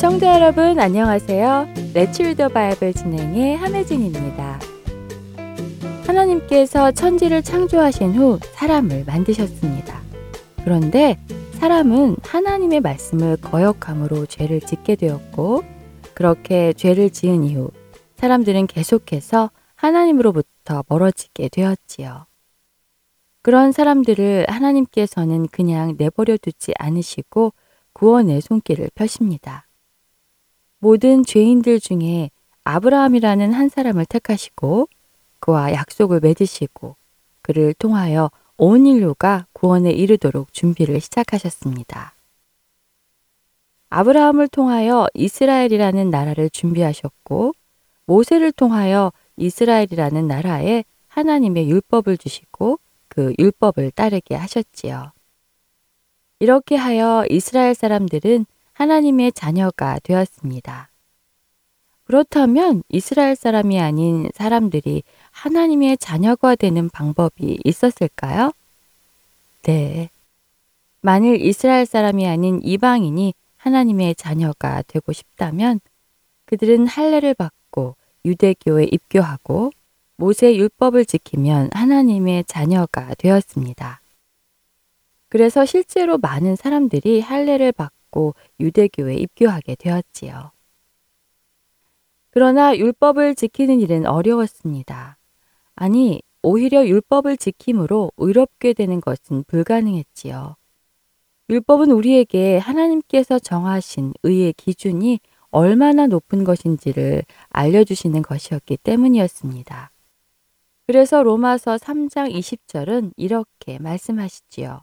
청자 여러분 안녕하세요. The Bible 진행의 한혜진입니다. 하나님께서 천지를 창조하신 후 사람을 만드셨습니다. 그런데 사람은 하나님의 말씀을 거역함으로 죄를 짓게 되었고 그렇게 죄를 지은 이후 사람들은 계속해서 하나님으로부터 멀어지게 되었지요. 그런 사람들을 하나님께서는 그냥 내버려 두지 않으시고 구원의 손길을 펴십니다. 모든 죄인들 중에 아브라함이라는 한 사람을 택하시고 그와 약속을 맺으시고 그를 통하여 온 인류가 구원에 이르도록 준비를 시작하셨습니다. 아브라함을 통하여 이스라엘이라는 나라를 준비하셨고 모세를 통하여 이스라엘이라는 나라에 하나님의 율법을 주시고 그 율법을 따르게 하셨지요. 이렇게 하여 이스라엘 사람들은 하나님의 자녀가 되었습니다. 그렇다면 이스라엘 사람이 아닌 사람들이 하나님의 자녀가 되는 방법이 있었을까요? 네. 만일 이스라엘 사람이 아닌 이방인이 하나님의 자녀가 되고 싶다면 그들은 할례를 받고 유대교에 입교하고 모세 율법을 지키면 하나님의 자녀가 되었습니다. 그래서 실제로 많은 사람들이 할례를 받고 유대교에 입교하게 되었지요. 그러나 율법을 지키는 일은 어려웠습니다. 아니, 오히려 율법을 지킴으로 의롭게 되는 것은 불가능했지요. 율법은 우리에게 하나님께서 정하신 의의 기준이 얼마나 높은 것인지를 알려주시는 것이었기 때문이었습니다. 그래서 로마서 3장 20절은 이렇게 말씀하시지요.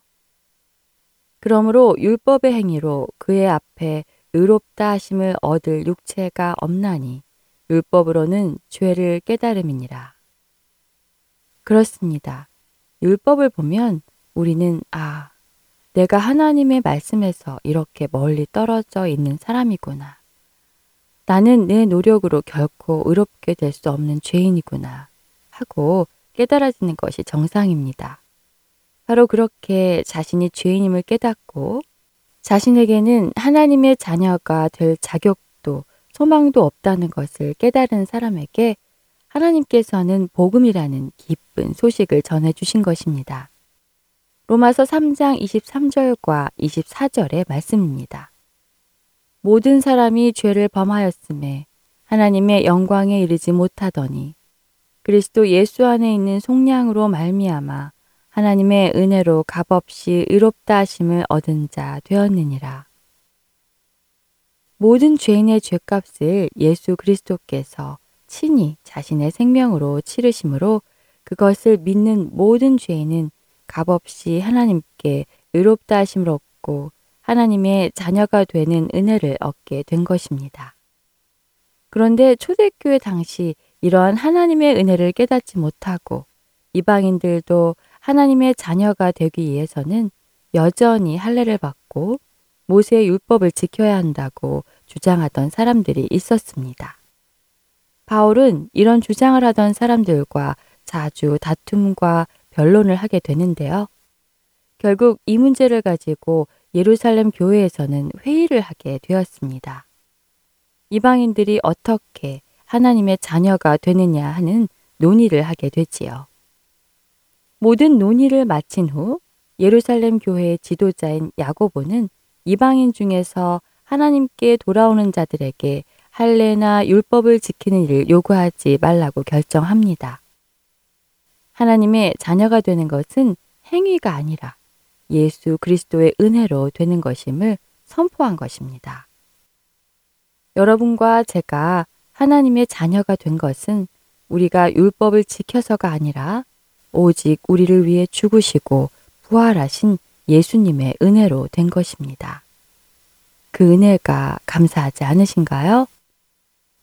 그러므로 율법의 행위로 그의 앞에 의롭다 하심을 얻을 육체가 없나니 율법으로는 죄를 깨달음이니라. 그렇습니다. 율법을 보면 우리는 아, 내가 하나님의 말씀에서 이렇게 멀리 떨어져 있는 사람이구나. 나는 내 노력으로 결코 의롭게 될 수 없는 죄인이구나. 하고 깨달아지는 것이 정상입니다. 바로 그렇게 자신이 죄인임을 깨닫고 자신에게는 하나님의 자녀가 될 자격도 소망도 없다는 것을 깨달은 사람에게 하나님께서는 복음이라는 기쁜 소식을 전해 주신 것입니다. 로마서 3장 23절과 24절의 말씀입니다. 모든 사람이 죄를 범하였음에 하나님의 영광에 이르지 못하더니 그리스도 예수 안에 있는 속량으로 말미암아 하나님의 은혜로 값없이 의롭다 하심을 얻은 자 되었느니라. 모든 죄인의 죄값을 예수 그리스도께서 친히 자신의 생명으로 치르심으로 그것을 믿는 모든 죄인은 값없이 하나님께 의롭다 하심을 얻고 하나님의 자녀가 되는 은혜를 얻게 된 것입니다. 그런데 초대교회 당시 이러한 하나님의 은혜를 깨닫지 못하고 이방인들도 하나님의 자녀가 되기 위해서는 여전히 할례를 받고 모세의 율법을 지켜야 한다고 주장하던 사람들이 있었습니다. 바울은 이런 주장을 하던 사람들과 자주 다툼과 변론을 하게 되는데요. 결국 이 문제를 가지고 예루살렘 교회에서는 회의를 하게 되었습니다. 이방인들이 어떻게 하나님의 자녀가 되느냐 하는 논의를 하게 되지요. 모든 논의를 마친 후 예루살렘 교회의 지도자인 야고보는 이방인 중에서 하나님께 돌아오는 자들에게 할례나 율법을 지키는 일을 요구하지 말라고 결정합니다. 하나님의 자녀가 되는 것은 행위가 아니라 예수 그리스도의 은혜로 되는 것임을 선포한 것입니다. 여러분과 제가 하나님의 자녀가 된 것은 우리가 율법을 지켜서가 아니라 오직 우리를 위해 죽으시고 부활하신 예수님의 은혜로 된 것입니다. 그 은혜가 감사하지 않으신가요?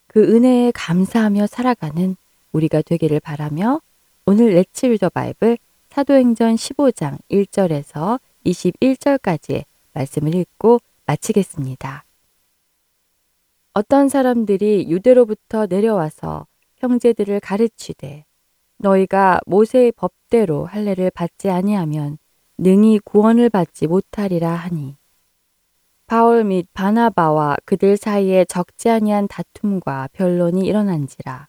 그 은혜에 감사하며 살아가는 우리가 되기를 바라며 오늘 레츠 리더 바이블 사도행전 15장 1절에서 21절까지의 말씀을 읽고 마치겠습니다. 어떤 사람들이 유대로부터 내려와서 형제들을 가르치되 너희가 모세의 법대로 할례를 받지 아니하면 능히 구원을 받지 못하리라 하니 바울 및 바나바와 그들 사이에 적지 아니한 다툼과 변론이 일어난지라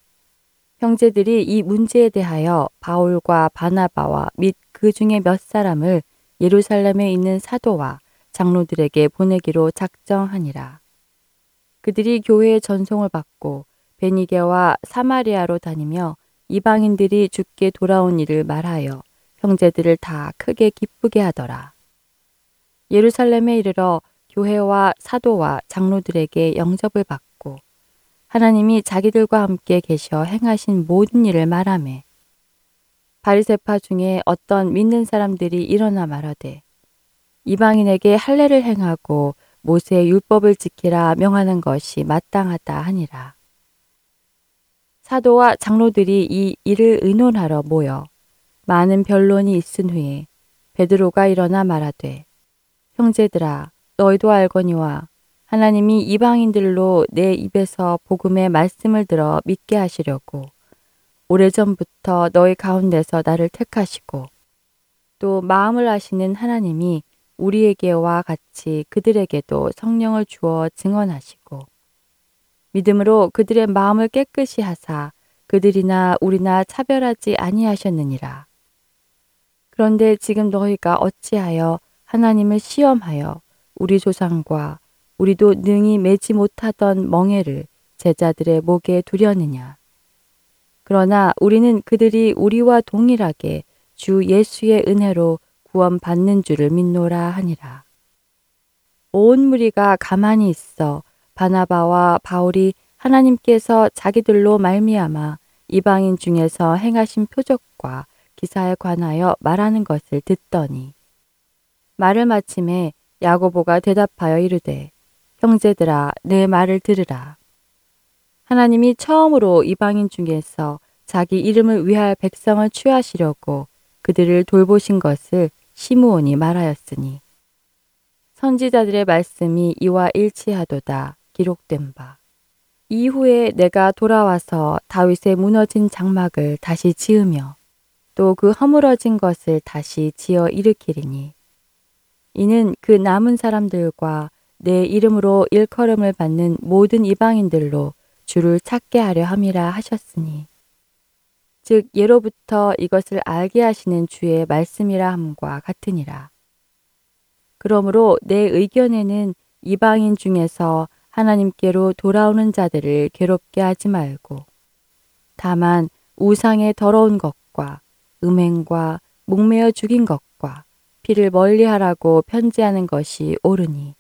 형제들이 이 문제에 대하여 바울과 바나바와 및 그 중에 몇 사람을 예루살렘에 있는 사도와 장로들에게 보내기로 작정하니라. 그들이 교회의 전송을 받고 베니게와 사마리아로 다니며 이방인들이 죽게 돌아온 일을 말하여 형제들을 다 크게 기쁘게 하더라. 예루살렘에 이르러 교회와 사도와 장로들에게 영접을 받고 하나님이 자기들과 함께 계셔 행하신 모든 일을 말하매 바리세파 중에 어떤 믿는 사람들이 일어나 말하되 이방인에게 할례를 행하고 모세의 율법을 지키라 명하는 것이 마땅하다 하니라. 사도와 장로들이 이 일을 의논하러 모여 많은 변론이 있은 후에 베드로가 일어나 말하되 형제들아 너희도 알거니와 하나님이 이방인들로 내 입에서 복음의 말씀을 들어 믿게 하시려고 오래전부터 너희 가운데서 나를 택하시고 또 마음을 아시는 하나님이 우리에게와 같이 그들에게도 성령을 주어 증언하시고 믿음으로 그들의 마음을 깨끗이 하사 그들이나 우리나 차별하지 아니하셨느니라. 그런데 지금 너희가 어찌하여 하나님을 시험하여 우리 조상과 우리도 능히 매지 못하던 멍에를 제자들의 목에 두려느냐. 그러나 우리는 그들이 우리와 동일하게 주 예수의 은혜로 구원 받는 줄을 믿노라 하니라. 온 무리가 가만히 있어 바나바와 바울이 하나님께서 자기들로 말미암아 이방인 중에서 행하신 표적과 기사에 관하여 말하는 것을 듣더니 말을 마침에 야고보가 대답하여 이르되 형제들아 내 말을 들으라 하나님이 처음으로 이방인 중에서 자기 이름을 위할 백성을 취하시려고 그들을 돌보신 것을 시므온이 말하였으니 선지자들의 말씀이 이와 일치하도다 기록된 바. 이후에 내가 돌아와서 다윗의 무너진 장막을 다시 지으며 또 그 허물어진 것을 다시 지어 일으키리니 이는 그 남은 사람들과 내 이름으로 일컬음을 받는 모든 이방인들로 주를 찾게 하려 함이라 하셨으니 즉 예로부터 이것을 알게 하시는 주의 말씀이라 함과 같으니라. 그러므로 내 의견에는 이방인 중에서 하나님께로 돌아오는 자들을 괴롭게 하지 말고 다만 우상의 더러운 것과 음행과 목매어 죽인 것과 피를 멀리하라고 편지하는 것이 옳으니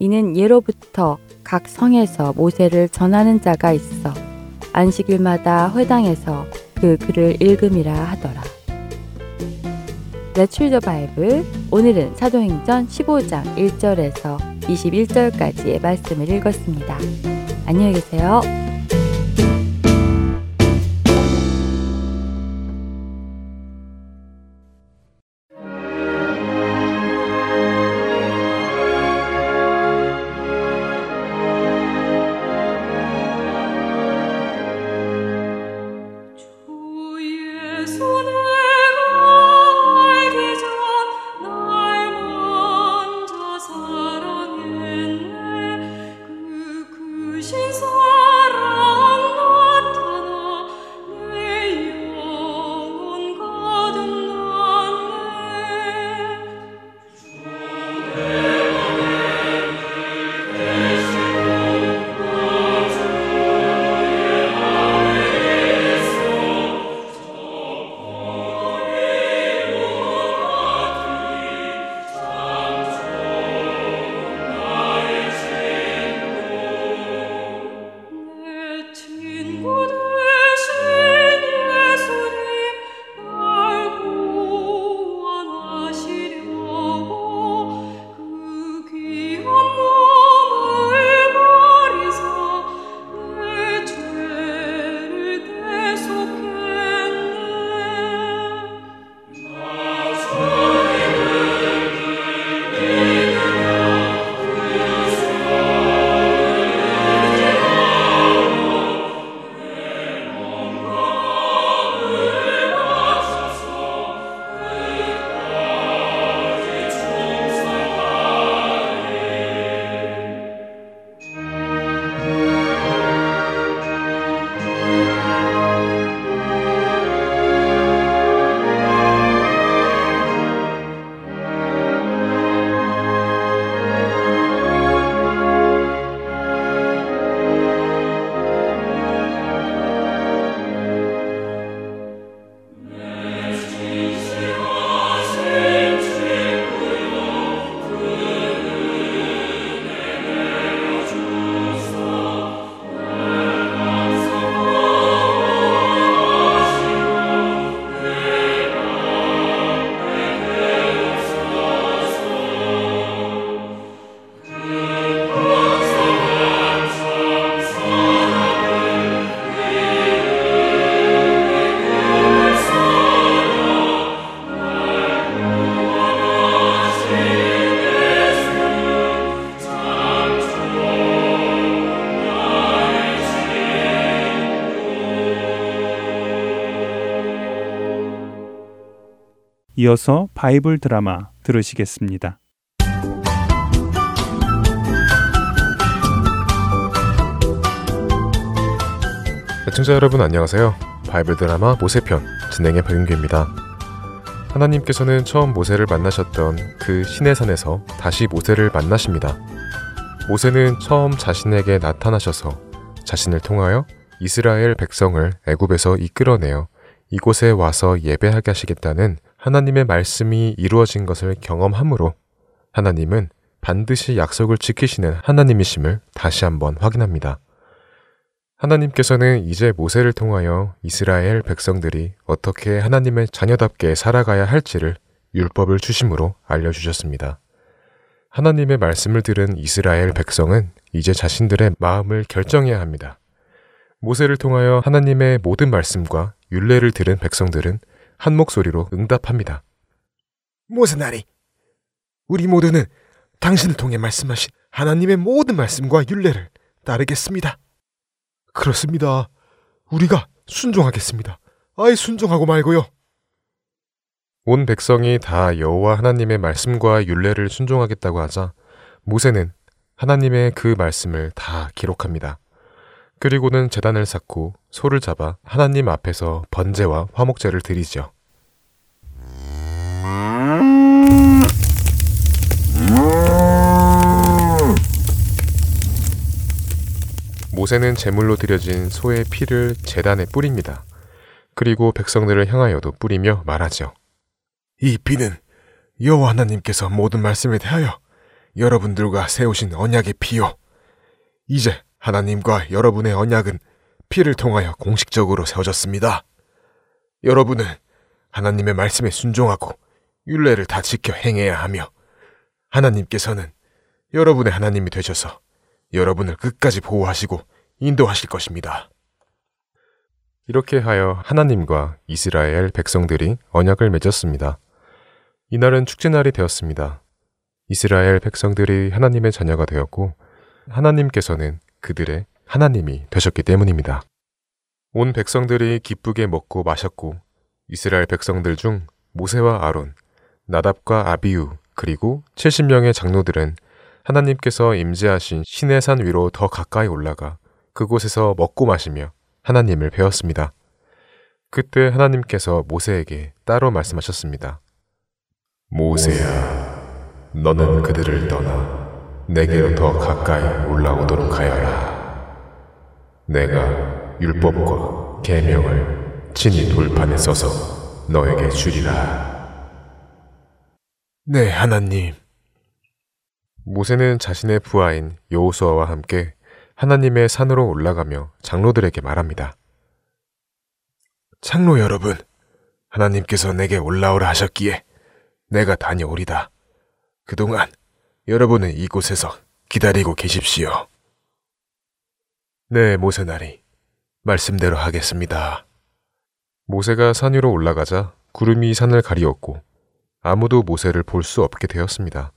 이는 예로부터 각 성에서 모세를 전하는 자가 있어 안식일마다 회당에서 그 글을 읽음이라 하더라. 레츠 더 바이블 오늘은 사도행전 15장 1절에서 21절까지의 말씀을 읽었습니다. 안녕히 계세요. 이어서 바이블 드라마 들으시겠습니다. 애청자 여러분 안녕하세요. 바이블 드라마 모세편 진행의 박윤규입니다. 하나님께서는 처음 모세를 만나셨던 그 시내산에서 다시 모세를 만나십니다. 모세는 처음 자신에게 나타나셔서 자신을 통하여 이스라엘 백성을 애굽에서 이끌어내어 이곳에 와서 예배하게 하시겠다는 하나님의 말씀이 이루어진 것을 경험함으로 하나님은 반드시 약속을 지키시는 하나님이심을 다시 한번 확인합니다. 하나님께서는 이제 모세를 통하여 이스라엘 백성들이 어떻게 하나님의 자녀답게 살아가야 할지를 율법을 주심으로 알려주셨습니다. 하나님의 말씀을 들은 이스라엘 백성은 이제 자신들의 마음을 결정해야 합니다. 모세를 통하여 하나님의 모든 말씀과 율례를 들은 백성들은 한 목소리로 응답합니다. 모세나리, 우리 모두는 당신을 통해 말씀하신 하나님의 모든 말씀과 율례를 따르겠습니다. 그렇습니다. 우리가 순종하겠습니다. 아예 순종하고 말고요. 온 백성이 다 여호와 하나님의 말씀과 율례를 순종하겠다고 하자 모세는 하나님의 그 말씀을 다 기록합니다. 그리고는 재단을 쌓고 소를 잡아 하나님 앞에서 번제와 화목제를 드리죠. 모세는 제물로 드려진 소의 피를 재단에 뿌립니다. 그리고 백성들을 향하여도 뿌리며 말하죠. 이 피는 여호와 하나님께서 모든 말씀에 대하여 여러분들과 세우신 언약의 피요. 이제 하나님과 여러분의 언약은 피를 통하여 공식적으로 세워졌습니다. 여러분은 하나님의 말씀에 순종하고 율례를 다 지켜 행해야 하며 하나님께서는 여러분의 하나님이 되셔서 여러분을 끝까지 보호하시고 인도하실 것입니다. 이렇게 하여 하나님과 이스라엘 백성들이 언약을 맺었습니다. 이날은 축제날이 되었습니다. 이스라엘 백성들이 하나님의 자녀가 되었고 하나님께서는 그들의 하나님이 되셨기 때문입니다. 온 백성들이 기쁘게 먹고 마셨고 이스라엘 백성들 중 모세와 아론, 나답과 아비유 그리고 70명의 장로들은 하나님께서 임재하신 신의 산 위로 더 가까이 올라가 그곳에서 먹고 마시며 하나님을 배웠습니다. 그때 하나님께서 모세에게 따로 말씀하셨습니다. 모세야, 너는 그들을 떠나 내게로 더 가까이 올라오도록 하여라. 내가 율법과 계명을 친히 돌판에 써서 너에게 주리라. 네, 하나님. 모세는 자신의 부하인 여호수아와 함께 하나님의 산으로 올라가며 장로들에게 말합니다. 장로 여러분, 하나님께서 내게 올라오라 하셨기에 내가 다녀오리다. 그동안 여러분은 이곳에서 기다리고 계십시오. 네, 모세나리. 말씀대로 하겠습니다. 모세가 산 위로 올라가자 구름이 산을 가리었고 아무도 모세를 볼 수 없게 되었습니다.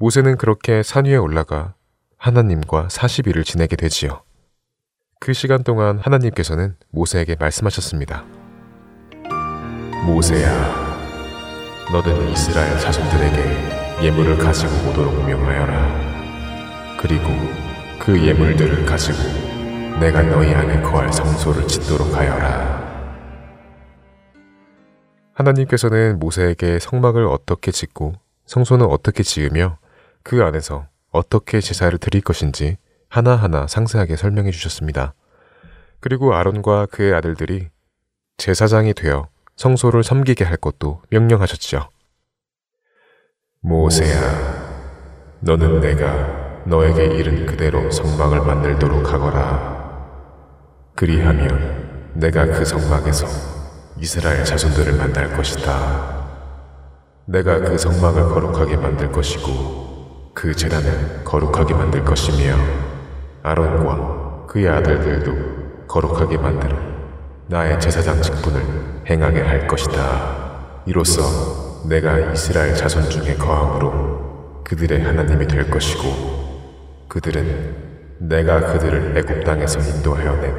모세는 그렇게 산 위에 올라가 하나님과 40일을 지내게 되지요. 그 시간 동안 하나님께서는 모세에게 말씀하셨습니다. 모세야, 너는 이스라엘 자손들에게 예물을 가지고 오도록 명하여라. 그리고 그 예물들을 가지고 내가 너희 안에 거할 성소를 짓도록 하여라. 하나님께서는 모세에게 성막을 어떻게 짓고 성소는 어떻게 지으며 그 안에서 어떻게 제사를 드릴 것인지 하나하나 상세하게 설명해 주셨습니다. 그리고 아론과 그의 아들들이 제사장이 되어 성소를 섬기게 할 것도 명령하셨지요. 모세야, 너는 내가 너에게 이른 그대로 성막을 만들도록 하거라. 그리하면 내가 그 성막에서 이스라엘 자손들을 만날 것이다. 내가 그 성막을 거룩하게 만들 것이고 그 재단을 거룩하게 만들 것이며 아론과 그의 아들들도 거룩하게 만들어 나의 제사장 직분을 행하게 할 것이다. 이로써 내가 이스라엘 자손 중에 거함으로 그들의 하나님이 될 것이고 그들은 내가 그들을 애굽 땅에서 인도하여 낸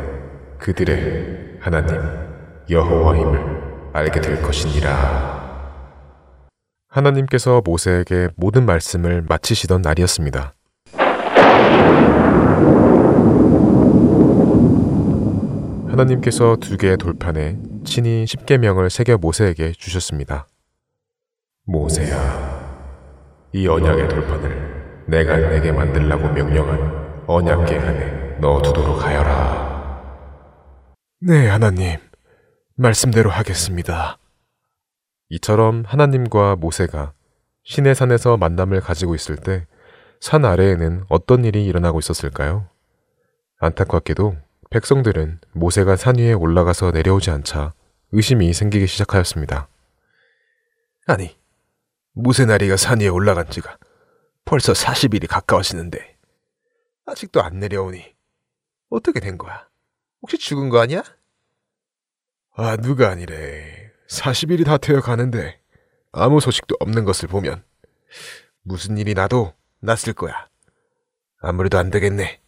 그들의 하나님 여호와임을 알게 될 것이니라. 하나님께서 모세에게 모든 말씀을 마치시던 날이었습니다. 하나님께서 두 개의 돌판에 친히 십계명을 새겨 모세에게 주셨습니다. 모세야, 이 언약의 돌판을 내가 내게 만들라고 명령한 언약계 안에 넣어두도록 하여라. 네, 하나님. 말씀대로 하겠습니다. 이처럼 하나님과 모세가 신의 산에서 만남을 가지고 있을 때 산 아래에는 어떤 일이 일어나고 있었을까요? 안타깝게도 백성들은 모세가 산 위에 올라가서 내려오지 않자 의심이 생기기 시작하였습니다. 아니, 무쇠나리가 산 위에 올라간 지가 벌써 40일이 가까워지는데 아직도 안 내려오니 어떻게 된 거야? 혹시 죽은 거 아니야? 아, 누가 아니래. 40일이 다 되어 가는데 아무 소식도 없는 것을 보면 무슨 일이 나도 났을 거야. 아무래도 안 되겠네.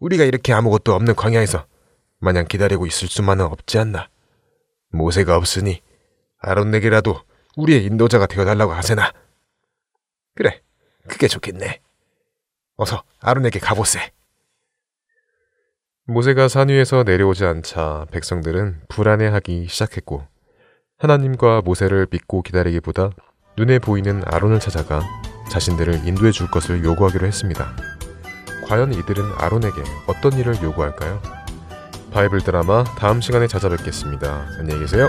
우리가 이렇게 아무것도 없는 광야에서 마냥 기다리고 있을 수만은 없지 않나. 모세가 없으니 아론에게라도 우리의 인도자가 되어달라고 하세나. 그래, 그게 좋겠네. 어서 아론에게 가보세. 모세가 산 위에서 내려오지 않자 백성들은 불안해하기 시작했고 하나님과 모세를 믿고 기다리기보다 눈에 보이는 아론을 찾아가 자신들을 인도해 줄 것을 요구하기로 했습니다. 과연 이들은 아론에게 어떤 일을 요구할까요? 바이블 드라마 다음 시간에 찾아뵙겠습니다. 안녕히 계세요.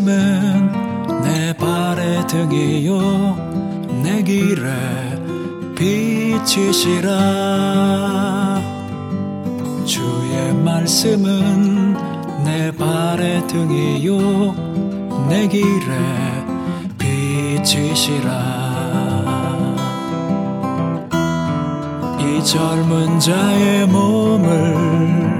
말씀은 내 발의 등이요. 내 길에 빛이시라. 주의 말씀은 내 발의 등이요. 내 길에 빛이시라. 이 젊은 자의 몸을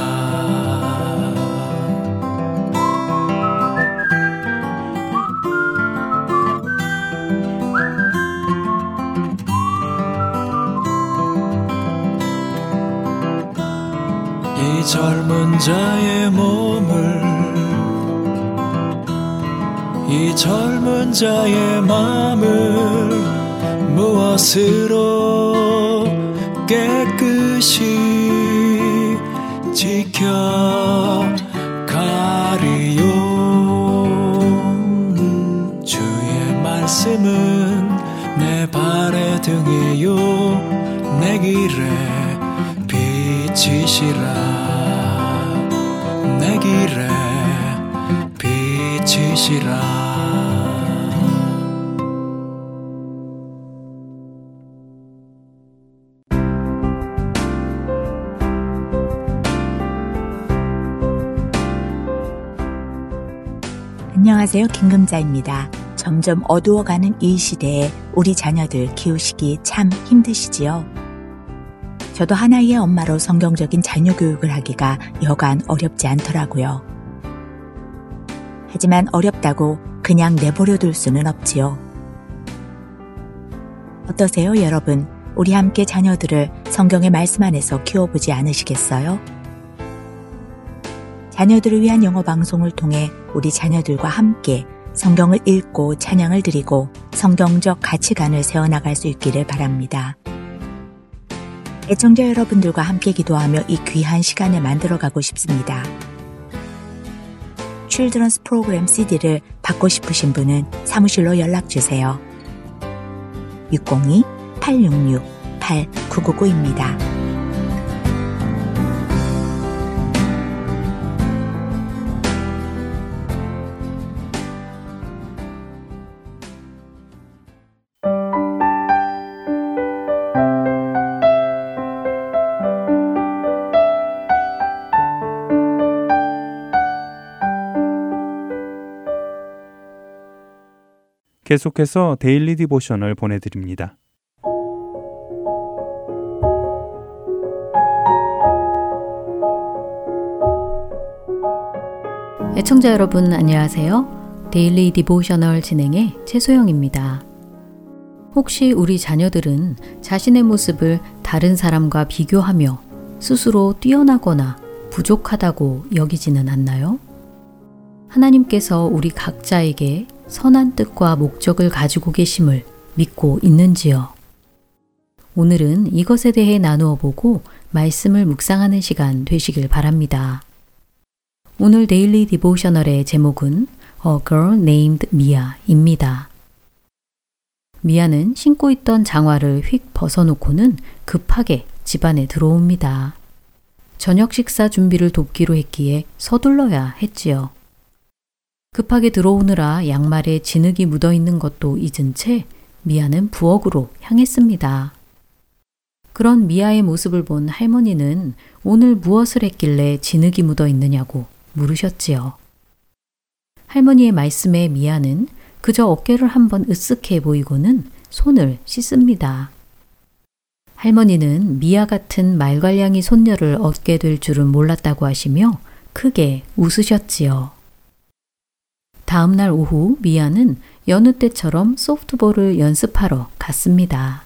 자의 몸을 이 젊은 자의 마음을 무엇으로 깨끗이 지켜 안녕하세요. 김금자입니다. 점점 어두워가는 이 시대에 우리 자녀들 키우시기 참 힘드시지요? 저도 하나의 엄마로 성경적인 자녀 교육을 하기가 여간 어렵지 않더라고요. 하지만 어렵다고 그냥 내버려 둘 수는 없지요. 어떠세요, 여러분? 우리 함께 자녀들을 성경의 말씀 안에서 키워보지 않으시겠어요? 자녀들을 위한 영어 방송을 통해 우리 자녀들과 함께 성경을 읽고 찬양을 드리고 성경적 가치관을 세워나갈 수 있기를 바랍니다. 애청자 여러분들과 함께 기도하며 이 귀한 시간을 만들어가고 싶습니다. 칠드런스 프로그램 CD를 받고 싶으신 분은 사무실로 연락주세요. 602-866-8999입니다. 계속해서 Daily Devotional 보내드립니다. 애청자 여러분 안녕하세요. Daily Devotional 진행의 최소영입니다. 혹시 우리 자녀들은 자신의 모습을 다른 사람과 비교하며 스스로 뛰어나거나 부족하다고 여기지는 않나요? 하나님께서 우리 각자에게 선한 뜻과 목적을 가지고 계심을 믿고 있는지요? 오늘은 이것에 대해 나누어 보고 말씀을 묵상하는 시간 되시길 바랍니다. 오늘 데일리 디보셔널의 제목은 A Girl Named Mia입니다. 미아는 신고 있던 장화를 휙 벗어놓고는 급하게 집안에 들어옵니다. 저녁 식사 준비를 돕기로 했기에 서둘러야 했지요. 급하게 들어오느라 양말에 진흙이 묻어 있는 것도 잊은 채 미아는 부엌으로 향했습니다. 그런 미아의 모습을 본 할머니는 오늘 무엇을 했길래 진흙이 묻어 있느냐고 물으셨지요. 할머니의 말씀에 미아는 그저 어깨를 한번 으쓱해 보이고는 손을 씻습니다. 할머니는 미아 같은 말괄량이 손녀를 얻게 될 줄은 몰랐다고 하시며 크게 웃으셨지요. 다음 날 오후 미아는 여느 때처럼 소프트볼을 연습하러 갔습니다.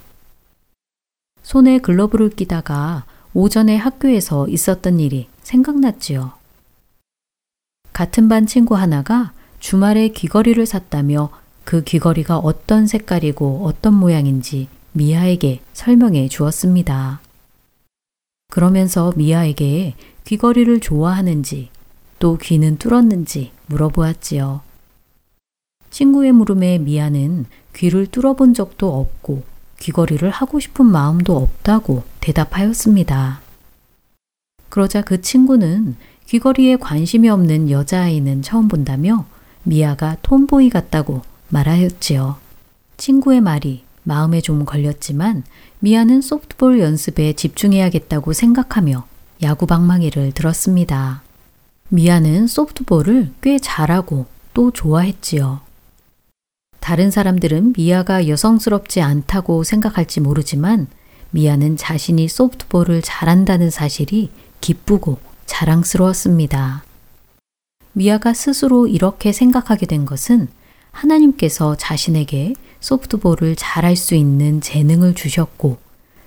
손에 글러브를 끼다가 오전에 학교에서 있었던 일이 생각났지요. 같은 반 친구 하나가 주말에 귀걸이를 샀다며 그 귀걸이가 어떤 색깔이고 어떤 모양인지 미아에게 설명해 주었습니다. 그러면서 미아에게 귀걸이를 좋아하는지 또 귀는 뚫었는지 물어보았지요. 친구의 물음에 미아는 귀를 뚫어본 적도 없고 귀걸이를 하고 싶은 마음도 없다고 대답하였습니다. 그러자 그 친구는 귀걸이에 관심이 없는 여자아이는 처음 본다며 미아가 톰보이 같다고 말하였지요. 친구의 말이 마음에 좀 걸렸지만 미아는 소프트볼 연습에 집중해야겠다고 생각하며 야구 방망이를 들었습니다. 미아는 소프트볼을 꽤 잘하고 또 좋아했지요. 다른 사람들은 미아가 여성스럽지 않다고 생각할지 모르지만 미아는 자신이 소프트볼을 잘한다는 사실이 기쁘고 자랑스러웠습니다. 미아가 스스로 이렇게 생각하게 된 것은 하나님께서 자신에게 소프트볼을 잘할 수 있는 재능을 주셨고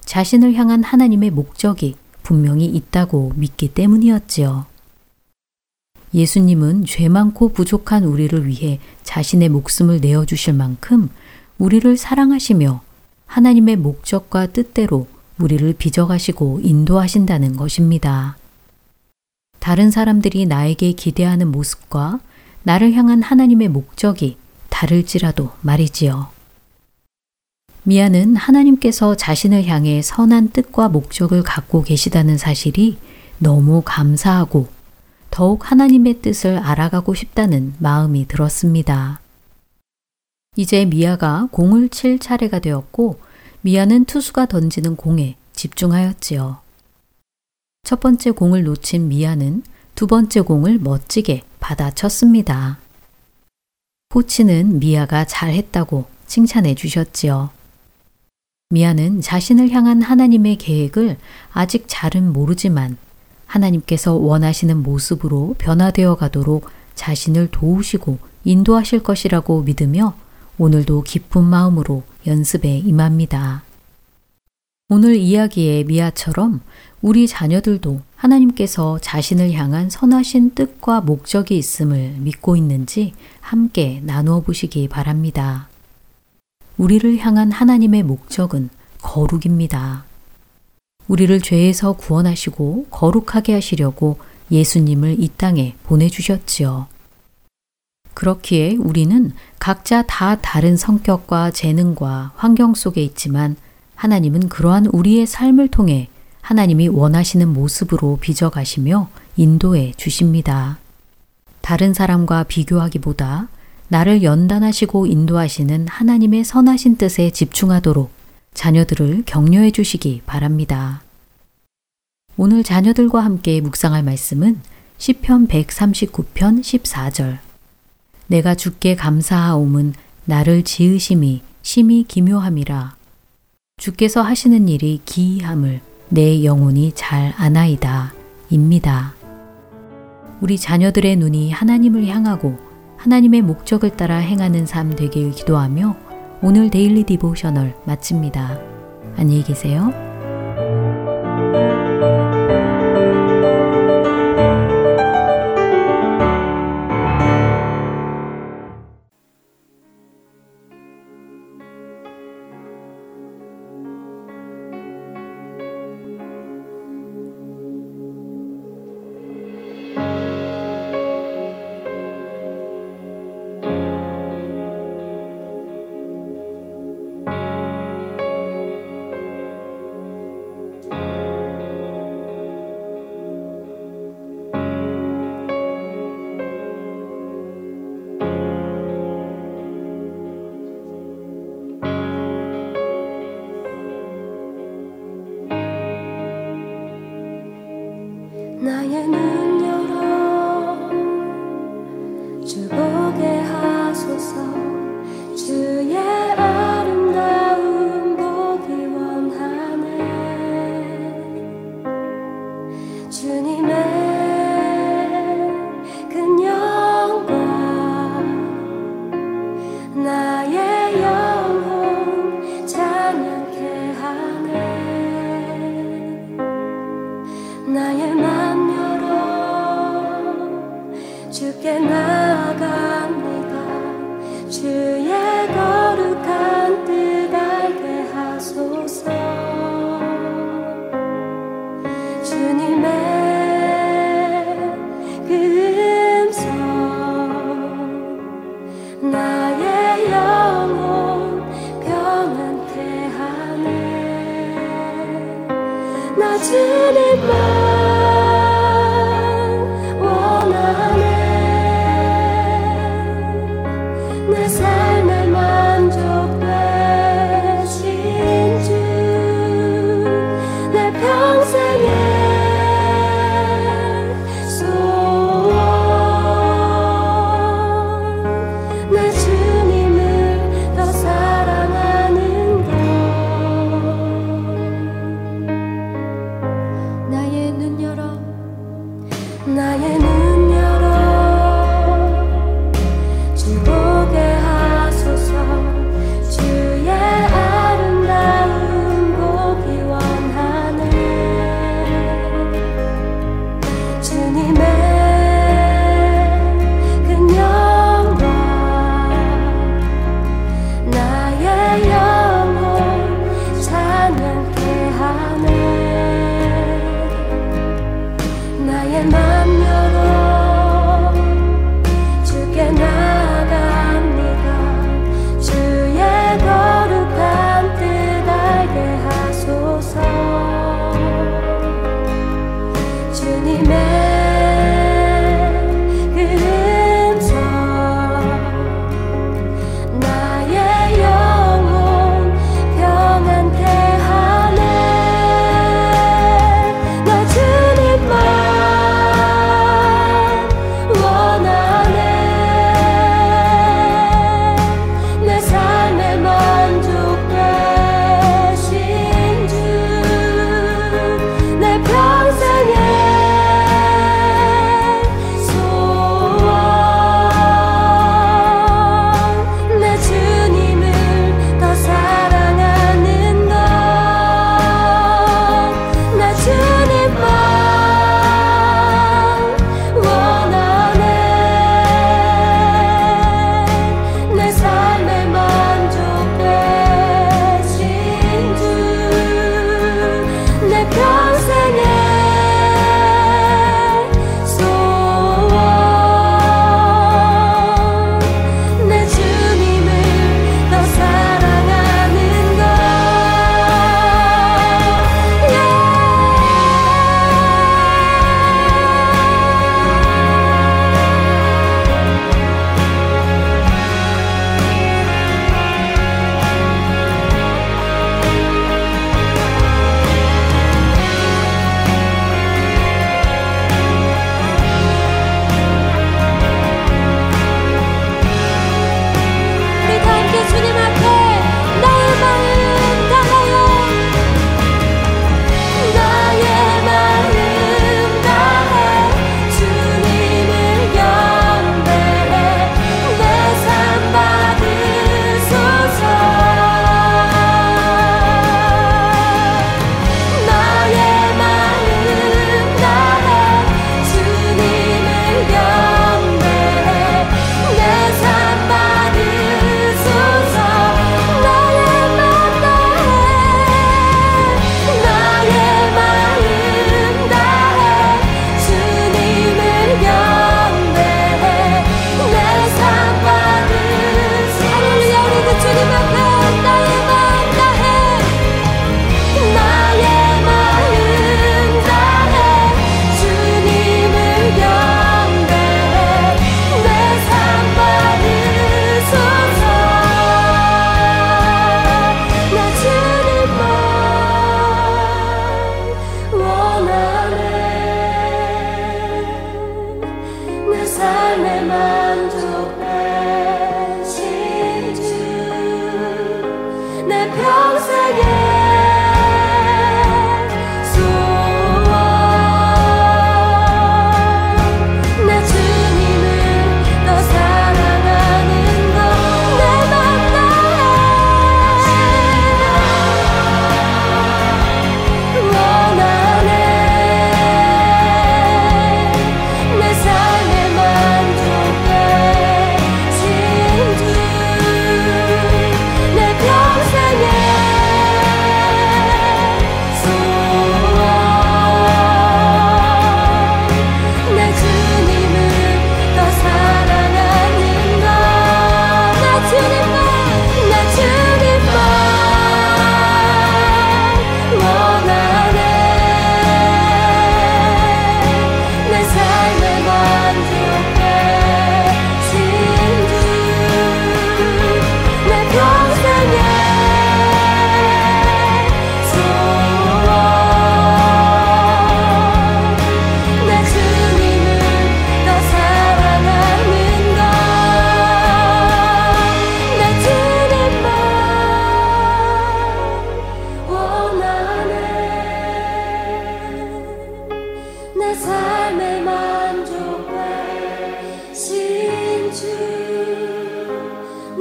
자신을 향한 하나님의 목적이 분명히 있다고 믿기 때문이었지요. 예수님은 죄 많고 부족한 우리를 위해 자신의 목숨을 내어주실 만큼 우리를 사랑하시며 하나님의 목적과 뜻대로 우리를 빚어가시고 인도하신다는 것입니다. 다른 사람들이 나에게 기대하는 모습과 나를 향한 하나님의 목적이 다를지라도 말이지요. 미아는 하나님께서 자신을 향해 선한 뜻과 목적을 갖고 계시다는 사실이 너무 감사하고 더욱 하나님의 뜻을 알아가고 싶다는 마음이 들었습니다. 이제 미아가 공을 칠 차례가 되었고 미아는 투수가 던지는 공에 집중하였지요. 첫 번째 공을 놓친 미아는 두 번째 공을 멋지게 받아쳤습니다. 코치는 미아가 잘했다고 칭찬해 주셨지요. 미아는 자신을 향한 하나님의 계획을 아직 잘은 모르지만 하나님께서 원하시는 모습으로 변화되어 가도록 자신을 도우시고 인도하실 것이라고 믿으며 오늘도 기쁜 마음으로 연습에 임합니다. 오늘 이야기의 미아처럼 우리 자녀들도 하나님께서 자신을 향한 선하신 뜻과 목적이 있음을 믿고 있는지 함께 나누어 보시기 바랍니다. 우리를 향한 하나님의 목적은 거룩입니다. 우리를 죄에서 구원하시고 거룩하게 하시려고 예수님을 이 땅에 보내주셨지요. 그렇기에 우리는 각자 다 다른 성격과 재능과 환경 속에 있지만 하나님은 그러한 우리의 삶을 통해 하나님이 원하시는 모습으로 빚어가시며 인도해 주십니다. 다른 사람과 비교하기보다 나를 연단하시고 인도하시는 하나님의 선하신 뜻에 집중하도록 자녀들을 격려해 주시기 바랍니다. 오늘 자녀들과 함께 묵상할 말씀은 시편 139편 14절. 내가 주께 감사하옴은 나를 지으심이 심히 기묘함이라. 주께서 하시는 일이 기이함을 내 영혼이 잘 아나이다. 입니다. 우리 자녀들의 눈이 하나님을 향하고 하나님의 목적을 따라 행하는 삶 되길 기도하며 오늘 Daily Devotional 마칩니다. 안녕히 계세요.